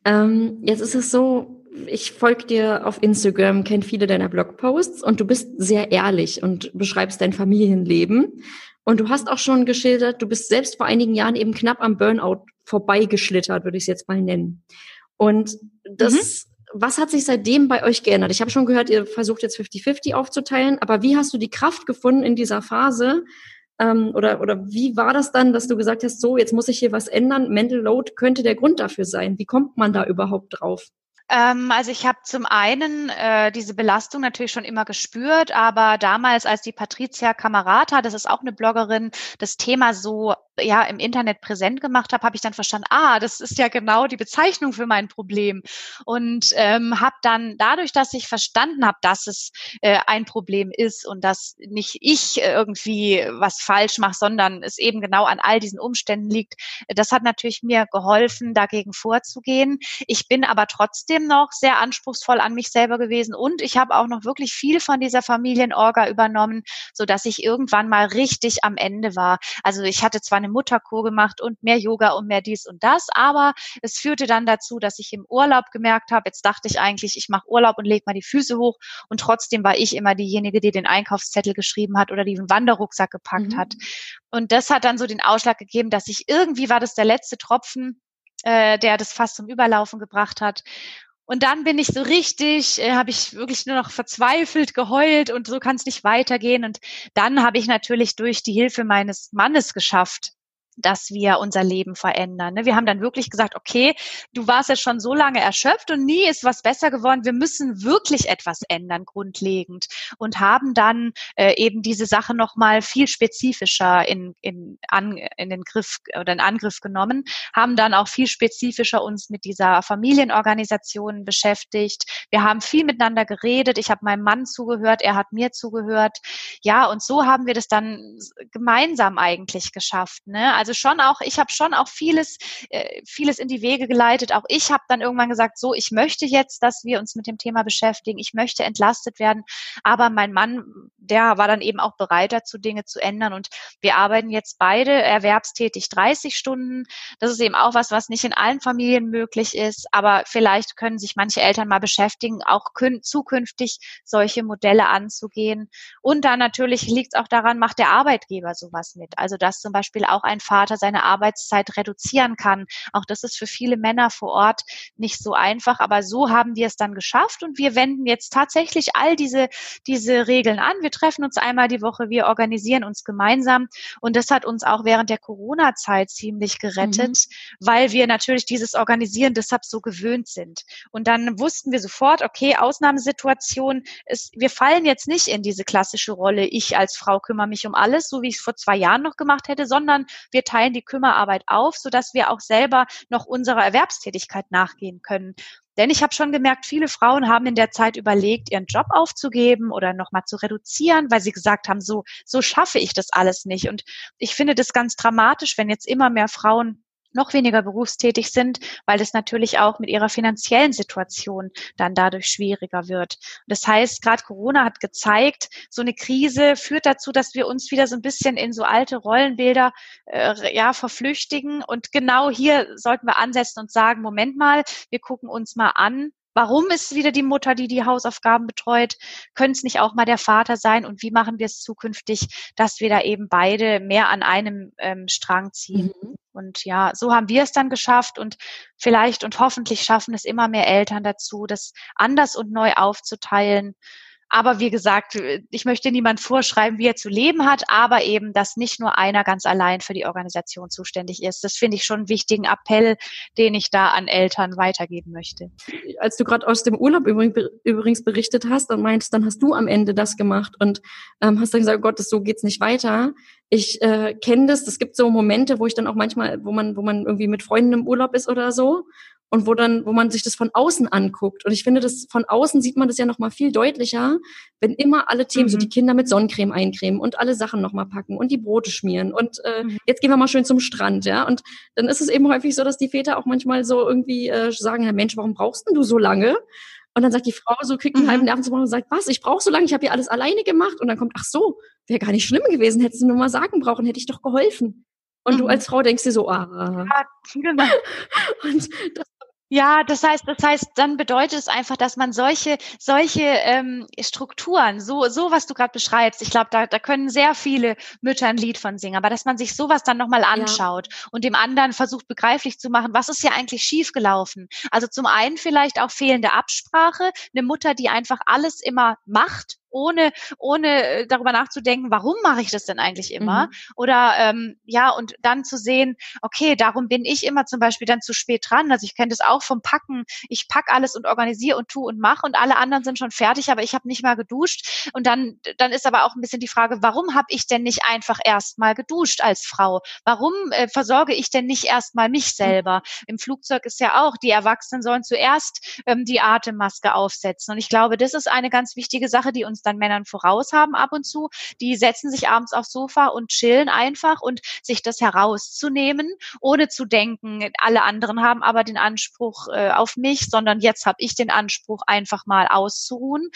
Ähm, jetzt ist es so, ich folge dir auf Instagram, kenne viele deiner Blogposts und du bist sehr ehrlich und beschreibst dein Familienleben. Und du hast auch schon geschildert, du bist selbst vor einigen Jahren eben knapp am Burnout vorbeigeschlittert, würde ich es jetzt mal nennen. Und das, mhm. was hat sich seitdem bei euch geändert? Ich habe schon gehört, ihr versucht jetzt 50-50 aufzuteilen, aber wie hast du die Kraft gefunden in dieser Phase? Ähm, oder, oder wie war das dann, dass du gesagt hast, so, jetzt muss ich hier was ändern? Mental Load könnte der Grund dafür sein. Wie kommt man da überhaupt drauf? Ähm, also ich habe zum einen äh, diese Belastung natürlich schon immer gespürt, aber damals, als die Patricia Camerata, das ist auch eine Bloggerin, das Thema so ja im Internet präsent gemacht habe, habe ich dann verstanden, ah, das ist ja genau die Bezeichnung für mein Problem. Und ähm, habe dann dadurch, dass ich verstanden habe, dass es äh, ein Problem ist und dass nicht ich irgendwie was falsch mache, sondern es eben genau an all diesen Umständen liegt, das hat natürlich mir geholfen, dagegen vorzugehen. Ich bin aber trotzdem noch sehr anspruchsvoll an mich selber gewesen und ich habe auch noch wirklich viel von dieser Familienorga übernommen, so dass ich irgendwann mal richtig am Ende war. Also ich hatte zwar eine eine Mutterkur gemacht und mehr Yoga und mehr dies und das. Aber es führte dann dazu, dass ich im Urlaub gemerkt habe, jetzt dachte ich eigentlich, ich mache Urlaub und lege mal die Füße hoch. Und trotzdem war ich immer diejenige, die den Einkaufszettel geschrieben hat oder den Wanderrucksack gepackt mhm. hat. Und das hat dann so den Ausschlag gegeben, dass ich irgendwie war das der letzte Tropfen, äh, der das fast zum Überlaufen gebracht hat. Und dann bin ich so richtig, äh, habe ich wirklich nur noch verzweifelt geheult und so kann es nicht weitergehen. Und dann habe ich natürlich durch die Hilfe meines Mannes geschafft, dass wir unser Leben verändern. Ne? Wir haben dann wirklich gesagt, okay, du warst jetzt schon so lange erschöpft und nie ist was besser geworden. Wir müssen wirklich etwas ändern, grundlegend. Und haben dann äh, eben diese Sache nochmal viel spezifischer in, in, an, in den Griff oder in Angriff genommen, haben dann auch viel spezifischer uns mit dieser Familienorganisation beschäftigt. Wir haben viel miteinander geredet. Ich habe meinem Mann zugehört, er hat mir zugehört. Ja, und so haben wir das dann gemeinsam eigentlich geschafft. Ne? Also also schon auch, ich habe schon auch vieles, äh, vieles in die Wege geleitet. Auch ich habe dann irgendwann gesagt, so, ich möchte jetzt, dass wir uns mit dem Thema beschäftigen. Ich möchte entlastet werden. Aber mein Mann, der war dann eben auch bereit dazu, Dinge zu ändern. Und wir arbeiten jetzt beide erwerbstätig 30 Stunden. Das ist eben auch was, was nicht in allen Familien möglich ist. Aber vielleicht können sich manche Eltern mal beschäftigen, auch zukünftig solche Modelle anzugehen. Und dann natürlich liegt es auch daran, macht der Arbeitgeber sowas mit. Also dass zum Beispiel auch ein Vater Vater seine Arbeitszeit reduzieren kann. Auch das ist für viele Männer vor Ort nicht so einfach, aber so haben wir es dann geschafft und wir wenden jetzt tatsächlich all diese, diese Regeln an. Wir treffen uns einmal die Woche, wir organisieren uns gemeinsam und das hat uns auch während der Corona-Zeit ziemlich gerettet, mhm. weil wir natürlich dieses Organisieren deshalb so gewöhnt sind. Und dann wussten wir sofort, okay, Ausnahmesituation ist, wir fallen jetzt nicht in diese klassische Rolle, ich als Frau kümmere mich um alles, so wie ich es vor zwei Jahren noch gemacht hätte, sondern wir teilen die Kümmerarbeit auf, sodass wir auch selber noch unserer Erwerbstätigkeit nachgehen können. Denn ich habe schon gemerkt, viele Frauen haben in der Zeit überlegt, ihren Job aufzugeben oder nochmal zu reduzieren, weil sie gesagt haben, so, so schaffe ich das alles nicht. Und ich finde das ganz dramatisch, wenn jetzt immer mehr Frauen noch weniger berufstätig sind, weil es natürlich auch mit ihrer finanziellen Situation dann dadurch schwieriger wird. Das heißt, gerade Corona hat gezeigt, so eine Krise führt dazu, dass wir uns wieder so ein bisschen in so alte Rollenbilder äh, ja verflüchtigen. Und genau hier sollten wir ansetzen und sagen, Moment mal, wir gucken uns mal an, Warum ist wieder die Mutter, die die Hausaufgaben betreut? Könnte es nicht auch mal der Vater sein? Und wie machen wir es zukünftig, dass wir da eben beide mehr an einem ähm, Strang ziehen? Mhm. Und ja, so haben wir es dann geschafft und vielleicht und hoffentlich schaffen es immer mehr Eltern dazu, das anders und neu aufzuteilen aber wie gesagt, ich möchte niemand vorschreiben, wie er zu leben hat, aber eben, dass nicht nur einer ganz allein für die Organisation zuständig ist. Das finde ich schon einen wichtigen Appell, den ich da an Eltern weitergeben möchte. Als du gerade aus dem Urlaub übrigens berichtet hast und meintest, dann hast du am Ende das gemacht und ähm, hast dann gesagt, oh Gott, so geht's nicht weiter. Ich äh, kenne das. Es gibt so Momente, wo ich dann auch manchmal, wo man, wo man irgendwie mit Freunden im Urlaub ist oder so und wo dann, wo man sich das von außen anguckt. Und ich finde, das von außen sieht man das ja noch mal viel deutlicher, wenn immer alle Themen, mhm. so die Kinder mit Sonnencreme eincremen und alle Sachen noch mal packen und die Brote schmieren und äh, mhm. jetzt gehen wir mal schön zum Strand, ja. Und dann ist es eben häufig so, dass die Väter auch manchmal so irgendwie äh, sagen, Herr Mensch, warum brauchst denn du so lange? Und dann sagt die Frau so, kriegt einen mhm. halben Nervenzusammenbruch und sagt, was, ich brauche so lange, ich habe hier alles alleine gemacht. Und dann kommt, ach so, wäre gar nicht schlimm gewesen, hättest du nur mal sagen brauchen, hätte ich doch geholfen. Und mhm. du als Frau denkst dir so, ah. Ja, genau. Und das ja, das heißt, das heißt, dann bedeutet es einfach, dass man solche, solche ähm, Strukturen, so, so was du gerade beschreibst, ich glaube, da, da können sehr viele Mütter ein Lied von singen, aber dass man sich sowas dann nochmal anschaut ja. und dem anderen versucht begreiflich zu machen, was ist ja eigentlich schiefgelaufen. Also zum einen vielleicht auch fehlende Absprache, eine Mutter, die einfach alles immer macht ohne, ohne äh, darüber nachzudenken, warum mache ich das denn eigentlich immer? Mhm. Oder ähm, ja, und dann zu sehen, okay, darum bin ich immer zum Beispiel dann zu spät dran. Also ich kenne das auch vom Packen. Ich pack alles und organisiere und tu und mache und alle anderen sind schon fertig, aber ich habe nicht mal geduscht. Und dann, dann ist aber auch ein bisschen die Frage, warum habe ich denn nicht einfach erst mal geduscht als Frau? Warum äh, versorge ich denn nicht erst mal mich selber? Im Flugzeug ist ja auch, die Erwachsenen sollen zuerst ähm, die Atemmaske aufsetzen. Und ich glaube, das ist eine ganz wichtige Sache, die uns dann Männern voraus haben ab und zu. Die setzen sich abends aufs Sofa und chillen einfach und sich das herauszunehmen, ohne zu denken, alle anderen haben aber den Anspruch äh, auf mich, sondern jetzt habe ich den Anspruch, einfach mal auszuruhen.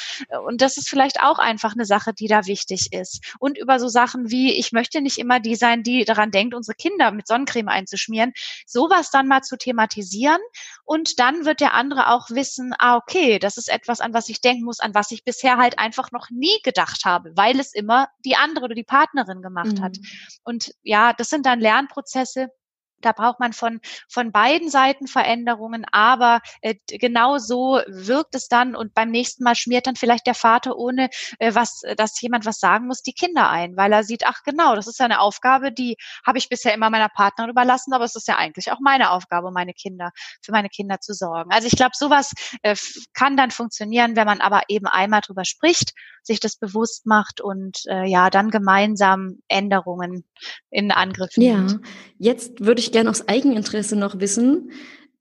Und das ist vielleicht auch einfach eine Sache, die da wichtig ist. Und über so Sachen wie, ich möchte nicht immer die sein, die daran denkt, unsere Kinder mit Sonnencreme einzuschmieren, sowas dann mal zu thematisieren. Und dann wird der andere auch wissen, ah, okay, das ist etwas, an was ich denken muss, an was ich bisher halt einfach noch noch nie gedacht habe, weil es immer die andere oder die Partnerin gemacht mhm. hat. Und ja, das sind dann Lernprozesse, da braucht man von, von beiden Seiten Veränderungen, aber äh, genau so wirkt es dann und beim nächsten Mal schmiert dann vielleicht der Vater, ohne äh, was, dass jemand was sagen muss, die Kinder ein, weil er sieht, ach genau, das ist ja eine Aufgabe, die habe ich bisher immer meiner Partnerin überlassen, aber es ist ja eigentlich auch meine Aufgabe, meine Kinder, für meine Kinder zu sorgen. Also ich glaube, sowas äh, kann dann funktionieren, wenn man aber eben einmal drüber spricht, sich das bewusst macht und äh, ja, dann gemeinsam Änderungen in Angriff nimmt. Ja, jetzt würde ich ich gerne aus Eigeninteresse noch wissen.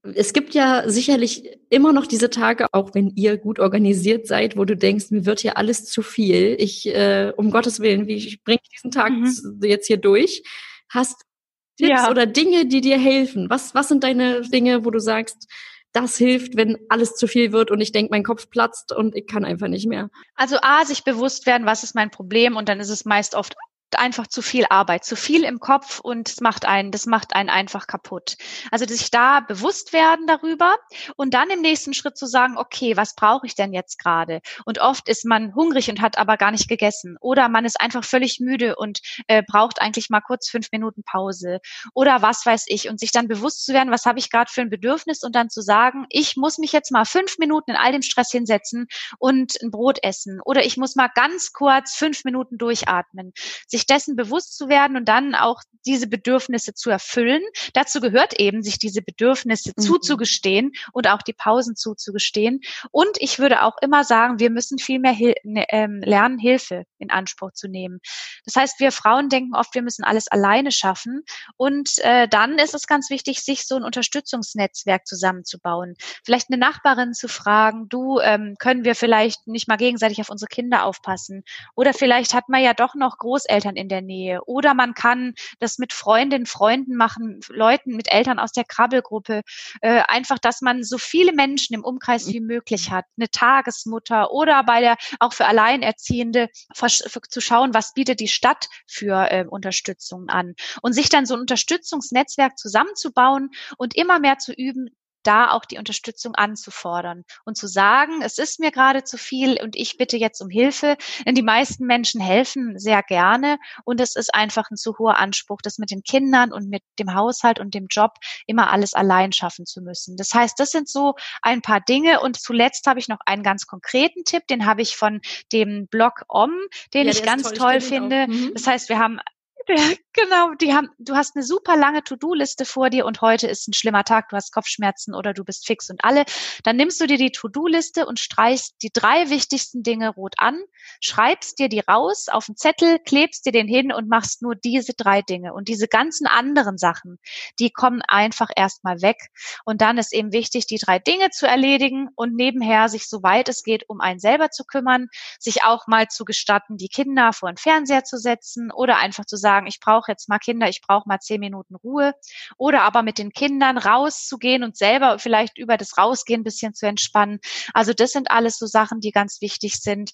Es gibt ja sicherlich immer noch diese Tage, auch wenn ihr gut organisiert seid, wo du denkst, mir wird hier alles zu viel. Ich, äh, um Gottes Willen, wie bringe ich diesen Tag mhm. jetzt hier durch? Hast Tipps ja. oder Dinge, die dir helfen? Was, was sind deine Dinge, wo du sagst, das hilft, wenn alles zu viel wird und ich denke, mein Kopf platzt und ich kann einfach nicht mehr. Also A, sich bewusst werden, was ist mein Problem und dann ist es meist oft einfach zu viel Arbeit, zu viel im Kopf und das macht einen, das macht einen einfach kaputt. Also sich da bewusst werden darüber und dann im nächsten Schritt zu sagen, okay, was brauche ich denn jetzt gerade? Und oft ist man hungrig und hat aber gar nicht gegessen oder man ist einfach völlig müde und äh, braucht eigentlich mal kurz fünf Minuten Pause oder was weiß ich und sich dann bewusst zu werden, was habe ich gerade für ein Bedürfnis und dann zu sagen, ich muss mich jetzt mal fünf Minuten in all dem Stress hinsetzen und ein Brot essen oder ich muss mal ganz kurz fünf Minuten durchatmen. Sich dessen bewusst zu werden und dann auch diese Bedürfnisse zu erfüllen. Dazu gehört eben, sich diese Bedürfnisse mhm. zuzugestehen und auch die Pausen zuzugestehen. Und ich würde auch immer sagen, wir müssen viel mehr Hil ne, ähm, lernen, Hilfe in Anspruch zu nehmen. Das heißt, wir Frauen denken oft, wir müssen alles alleine schaffen. Und äh, dann ist es ganz wichtig, sich so ein Unterstützungsnetzwerk zusammenzubauen. Vielleicht eine Nachbarin zu fragen, du, ähm, können wir vielleicht nicht mal gegenseitig auf unsere Kinder aufpassen? Oder vielleicht hat man ja doch noch Großeltern in der Nähe. Oder man kann das mit Freundinnen, Freunden machen, Leuten, mit Eltern aus der Krabbelgruppe. Äh, einfach, dass man so viele Menschen im Umkreis wie möglich hat. Eine Tagesmutter oder bei der, auch für Alleinerziehende, zu schauen, was bietet die Stadt für äh, Unterstützung an. Und sich dann so ein Unterstützungsnetzwerk zusammenzubauen und immer mehr zu üben, da auch die Unterstützung anzufordern und zu sagen, es ist mir gerade zu viel und ich bitte jetzt um Hilfe. Denn die meisten Menschen helfen sehr gerne und es ist einfach ein zu hoher Anspruch, das mit den Kindern und mit dem Haushalt und dem Job immer alles allein schaffen zu müssen. Das heißt, das sind so ein paar Dinge und zuletzt habe ich noch einen ganz konkreten Tipp, den habe ich von dem Blog Om, den ja, ich ganz toll, toll finde. Mhm. Das heißt, wir haben genau. Die haben, du hast eine super lange To-Do-Liste vor dir und heute ist ein schlimmer Tag, du hast Kopfschmerzen oder du bist fix und alle. Dann nimmst du dir die To-Do-Liste und streichst die drei wichtigsten Dinge rot an, schreibst dir die raus auf einen Zettel, klebst dir den hin und machst nur diese drei Dinge. Und diese ganzen anderen Sachen, die kommen einfach erstmal weg. Und dann ist eben wichtig, die drei Dinge zu erledigen und nebenher sich, soweit es geht, um einen selber zu kümmern, sich auch mal zu gestatten, die Kinder vor den Fernseher zu setzen oder einfach zu sagen, ich brauche jetzt mal Kinder, ich brauche mal zehn Minuten Ruhe. Oder aber mit den Kindern rauszugehen und selber vielleicht über das Rausgehen ein bisschen zu entspannen. Also das sind alles so Sachen, die ganz wichtig sind.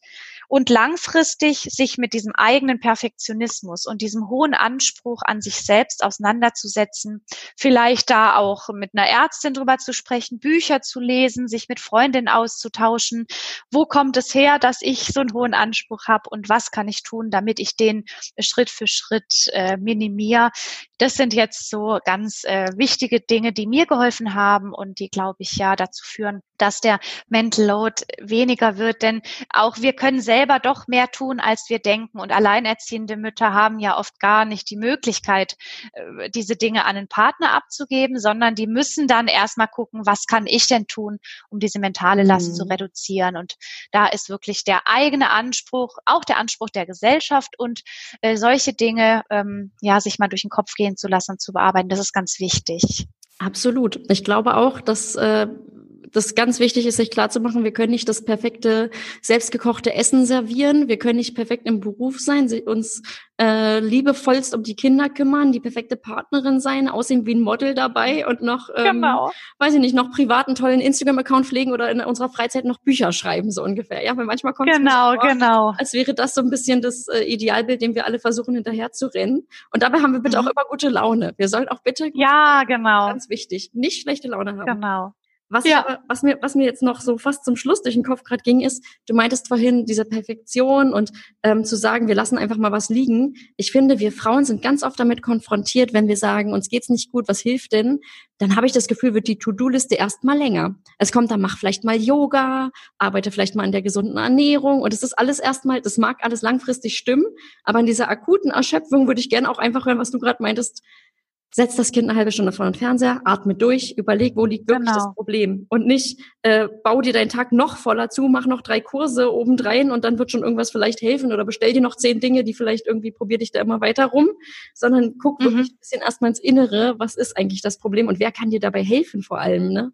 Und langfristig sich mit diesem eigenen Perfektionismus und diesem hohen Anspruch an sich selbst auseinanderzusetzen. Vielleicht da auch mit einer Ärztin drüber zu sprechen, Bücher zu lesen, sich mit Freundinnen auszutauschen. Wo kommt es her, dass ich so einen hohen Anspruch habe und was kann ich tun, damit ich den Schritt für Schritt äh, minimiere. Das sind jetzt so ganz äh, wichtige Dinge, die mir geholfen haben und die, glaube ich, ja dazu führen, dass der Mental Load weniger wird. Denn auch wir können selber doch mehr tun, als wir denken. Und alleinerziehende Mütter haben ja oft gar nicht die Möglichkeit, äh, diese Dinge an einen Partner abzugeben, sondern die müssen dann erstmal gucken, was kann ich denn tun, um diese mentale Last mhm. zu reduzieren. Und da ist wirklich der eigene Anspruch, auch der Anspruch der Gesellschaft und äh, solche Dinge, ähm, ja, sich mal durch den Kopf gehen zu lassen und zu bearbeiten. Das ist ganz wichtig. Absolut. Ich glaube auch, dass äh, das ganz wichtig ist, sich klarzumachen, wir können nicht das perfekte selbstgekochte Essen servieren, wir können nicht perfekt im Beruf sein, uns äh, liebevollst um die Kinder kümmern, die perfekte Partnerin sein, aussehen wie ein Model dabei und noch, ähm, genau. weiß ich nicht, noch privaten tollen Instagram-Account pflegen oder in unserer Freizeit noch Bücher schreiben, so ungefähr. Ja, weil manchmal kommt genau, es vor, genau. als wäre das so ein bisschen das äh, Idealbild, dem wir alle versuchen hinterher zu rennen. Und dabei haben wir bitte mhm. auch immer gute Laune. Wir sollen auch bitte, ja, genau, ganz wichtig, nicht schlechte Laune haben. Genau. Was, ja. was, mir, was mir jetzt noch so fast zum Schluss durch den Kopf gerade ging, ist, du meintest vorhin diese Perfektion und ähm, zu sagen, wir lassen einfach mal was liegen. Ich finde, wir Frauen sind ganz oft damit konfrontiert, wenn wir sagen, uns geht's nicht gut, was hilft denn? Dann habe ich das Gefühl, wird die To-Do-Liste erst mal länger. Es kommt dann, mach vielleicht mal Yoga, arbeite vielleicht mal an der gesunden Ernährung und es ist alles erstmal, das mag alles langfristig stimmen, aber in dieser akuten Erschöpfung würde ich gerne auch einfach hören, was du gerade meintest, setz das Kind eine halbe Stunde vor den Fernseher, atme durch, überleg, wo liegt wirklich genau. das Problem. Und nicht, äh, bau dir deinen Tag noch voller zu, mach noch drei Kurse obendrein und dann wird schon irgendwas vielleicht helfen oder bestell dir noch zehn Dinge, die vielleicht irgendwie probier dich da immer weiter rum, sondern guck mhm. wirklich ein bisschen erstmal ins Innere, was ist eigentlich das Problem und wer kann dir dabei helfen vor allem, ne?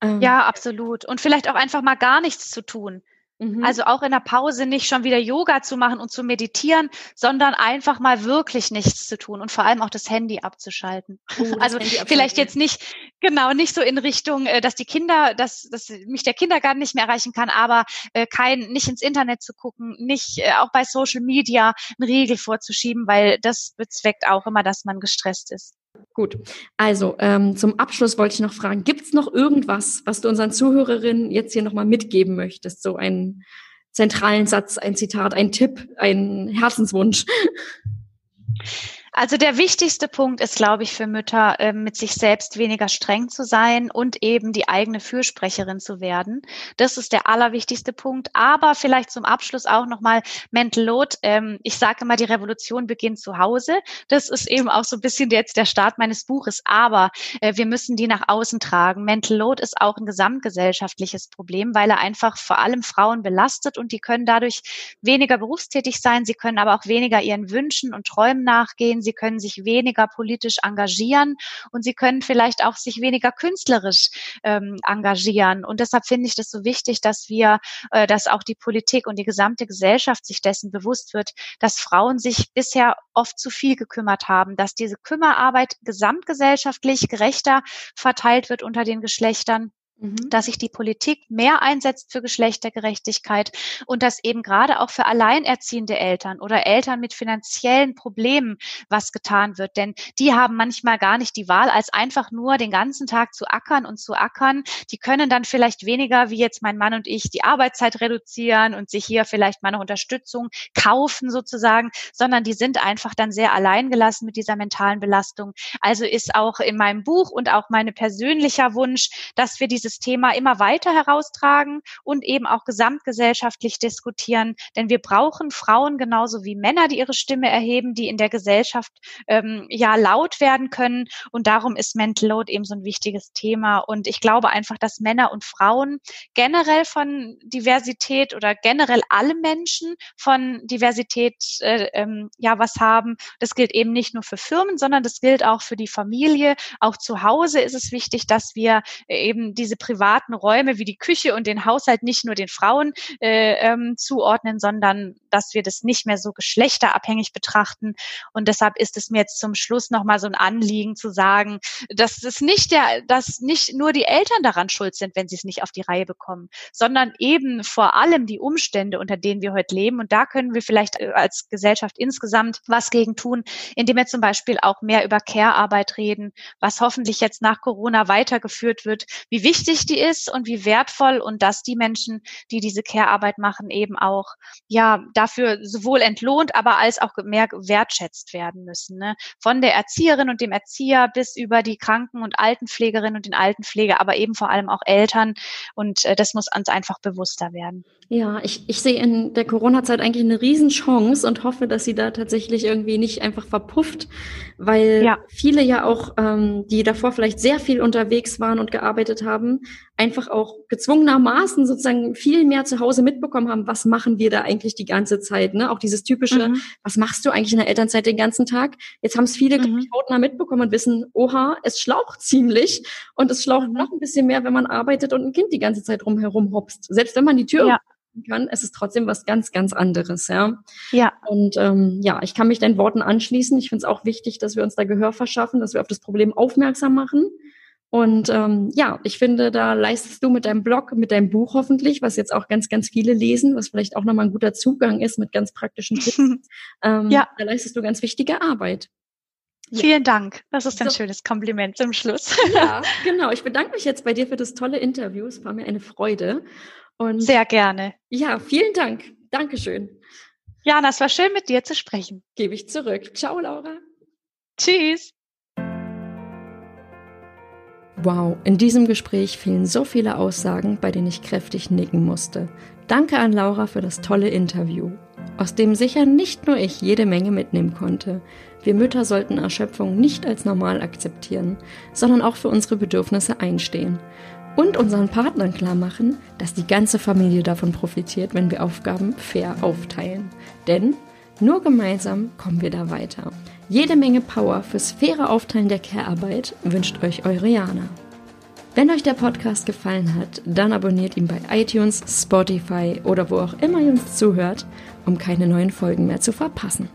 Ähm, ja, absolut. Und vielleicht auch einfach mal gar nichts zu tun. Mhm. Also auch in der Pause nicht schon wieder Yoga zu machen und zu meditieren, sondern einfach mal wirklich nichts zu tun und vor allem auch das Handy abzuschalten. Oh, also Handy vielleicht jetzt nicht, genau, nicht so in Richtung, äh, dass die Kinder, dass, dass mich der Kindergarten nicht mehr erreichen kann, aber äh, kein, nicht ins Internet zu gucken, nicht äh, auch bei Social Media einen Riegel vorzuschieben, weil das bezweckt auch immer, dass man gestresst ist. Gut, also ähm, zum Abschluss wollte ich noch fragen, gibt es noch irgendwas, was du unseren Zuhörerinnen jetzt hier nochmal mitgeben möchtest? So einen zentralen Satz, ein Zitat, ein Tipp, ein Herzenswunsch? Also der wichtigste Punkt ist, glaube ich, für Mütter, äh, mit sich selbst weniger streng zu sein und eben die eigene Fürsprecherin zu werden. Das ist der allerwichtigste Punkt. Aber vielleicht zum Abschluss auch nochmal Mental Load. Ähm, ich sage immer, die Revolution beginnt zu Hause. Das ist eben auch so ein bisschen jetzt der Start meines Buches. Aber äh, wir müssen die nach außen tragen. Mental Load ist auch ein gesamtgesellschaftliches Problem, weil er einfach vor allem Frauen belastet und die können dadurch weniger berufstätig sein. Sie können aber auch weniger ihren Wünschen und Träumen nachgehen sie können sich weniger politisch engagieren und sie können vielleicht auch sich weniger künstlerisch ähm, engagieren. Und deshalb finde ich das so wichtig, dass wir, äh, dass auch die Politik und die gesamte Gesellschaft sich dessen bewusst wird, dass Frauen sich bisher oft zu viel gekümmert haben, dass diese Kümmerarbeit gesamtgesellschaftlich gerechter verteilt wird unter den Geschlechtern Mhm. dass sich die Politik mehr einsetzt für Geschlechtergerechtigkeit und dass eben gerade auch für alleinerziehende Eltern oder Eltern mit finanziellen Problemen was getan wird. Denn die haben manchmal gar nicht die Wahl, als einfach nur den ganzen Tag zu ackern und zu ackern. Die können dann vielleicht weniger, wie jetzt mein Mann und ich, die Arbeitszeit reduzieren und sich hier vielleicht mal eine Unterstützung kaufen sozusagen, sondern die sind einfach dann sehr alleingelassen mit dieser mentalen Belastung. Also ist auch in meinem Buch und auch meine persönlicher Wunsch, dass wir diese dieses Thema immer weiter heraustragen und eben auch gesamtgesellschaftlich diskutieren. Denn wir brauchen Frauen genauso wie Männer, die ihre Stimme erheben, die in der Gesellschaft ähm, ja laut werden können. Und darum ist Mental Load eben so ein wichtiges Thema. Und ich glaube einfach, dass Männer und Frauen generell von Diversität oder generell alle Menschen von Diversität äh, ähm, ja was haben. Das gilt eben nicht nur für Firmen, sondern das gilt auch für die Familie. Auch zu Hause ist es wichtig, dass wir eben diese privaten Räume wie die Küche und den Haushalt nicht nur den Frauen äh, ähm, zuordnen, sondern dass wir das nicht mehr so geschlechterabhängig betrachten. Und deshalb ist es mir jetzt zum Schluss nochmal so ein Anliegen zu sagen, dass es nicht der, dass nicht nur die Eltern daran schuld sind, wenn sie es nicht auf die Reihe bekommen, sondern eben vor allem die Umstände, unter denen wir heute leben. Und da können wir vielleicht äh, als Gesellschaft insgesamt was gegen tun, indem wir zum Beispiel auch mehr über Care-Arbeit reden, was hoffentlich jetzt nach Corona weitergeführt wird, wie wichtig die ist und wie wertvoll und dass die Menschen, die diese Care-Arbeit machen, eben auch ja dafür sowohl entlohnt, aber als auch mehr wertschätzt werden müssen. Ne? Von der Erzieherin und dem Erzieher bis über die Kranken- und Altenpflegerin und den Altenpfleger, aber eben vor allem auch Eltern. Und äh, das muss uns einfach bewusster werden. Ja, ich, ich sehe in der Corona-Zeit eigentlich eine Riesenchance und hoffe, dass sie da tatsächlich irgendwie nicht einfach verpufft, weil ja. viele ja auch, ähm, die davor vielleicht sehr viel unterwegs waren und gearbeitet haben, einfach auch gezwungenermaßen sozusagen viel mehr zu Hause mitbekommen haben, was machen wir da eigentlich die ganze Zeit. Ne? Auch dieses typische, mhm. was machst du eigentlich in der Elternzeit den ganzen Tag? Jetzt haben es viele mhm. hautnah mitbekommen und wissen, oha, es schlaucht ziemlich und es schlaucht mhm. noch ein bisschen mehr, wenn man arbeitet und ein Kind die ganze Zeit rumherum hopst. Selbst wenn man die Tür ja kann, es ist trotzdem was ganz, ganz anderes, ja. Ja. Und ähm, ja, ich kann mich deinen Worten anschließen. Ich finde es auch wichtig, dass wir uns da Gehör verschaffen, dass wir auf das Problem aufmerksam machen und ähm, ja, ich finde, da leistest du mit deinem Blog, mit deinem Buch hoffentlich, was jetzt auch ganz, ganz viele lesen, was vielleicht auch nochmal ein guter Zugang ist mit ganz praktischen Tipps. ähm, ja. Da leistest du ganz wichtige Arbeit. Ja. Vielen Dank. Das ist ein so. schönes Kompliment zum Schluss. Ja, genau. Ich bedanke mich jetzt bei dir für das tolle Interview. Es war mir eine Freude. Und Sehr gerne. Ja, vielen Dank. Dankeschön. Jana, es war schön, mit dir zu sprechen. Gebe ich zurück. Ciao, Laura. Tschüss. Wow, in diesem Gespräch fielen so viele Aussagen, bei denen ich kräftig nicken musste. Danke an Laura für das tolle Interview, aus dem sicher nicht nur ich jede Menge mitnehmen konnte. Wir Mütter sollten Erschöpfung nicht als normal akzeptieren, sondern auch für unsere Bedürfnisse einstehen und unseren Partnern klar machen, dass die ganze Familie davon profitiert, wenn wir Aufgaben fair aufteilen. Denn nur gemeinsam kommen wir da weiter. Jede Menge Power fürs faire Aufteilen der Care-Arbeit wünscht euch eure Jana. Wenn euch der Podcast gefallen hat, dann abonniert ihn bei iTunes, Spotify oder wo auch immer ihr uns zuhört, um keine neuen Folgen mehr zu verpassen.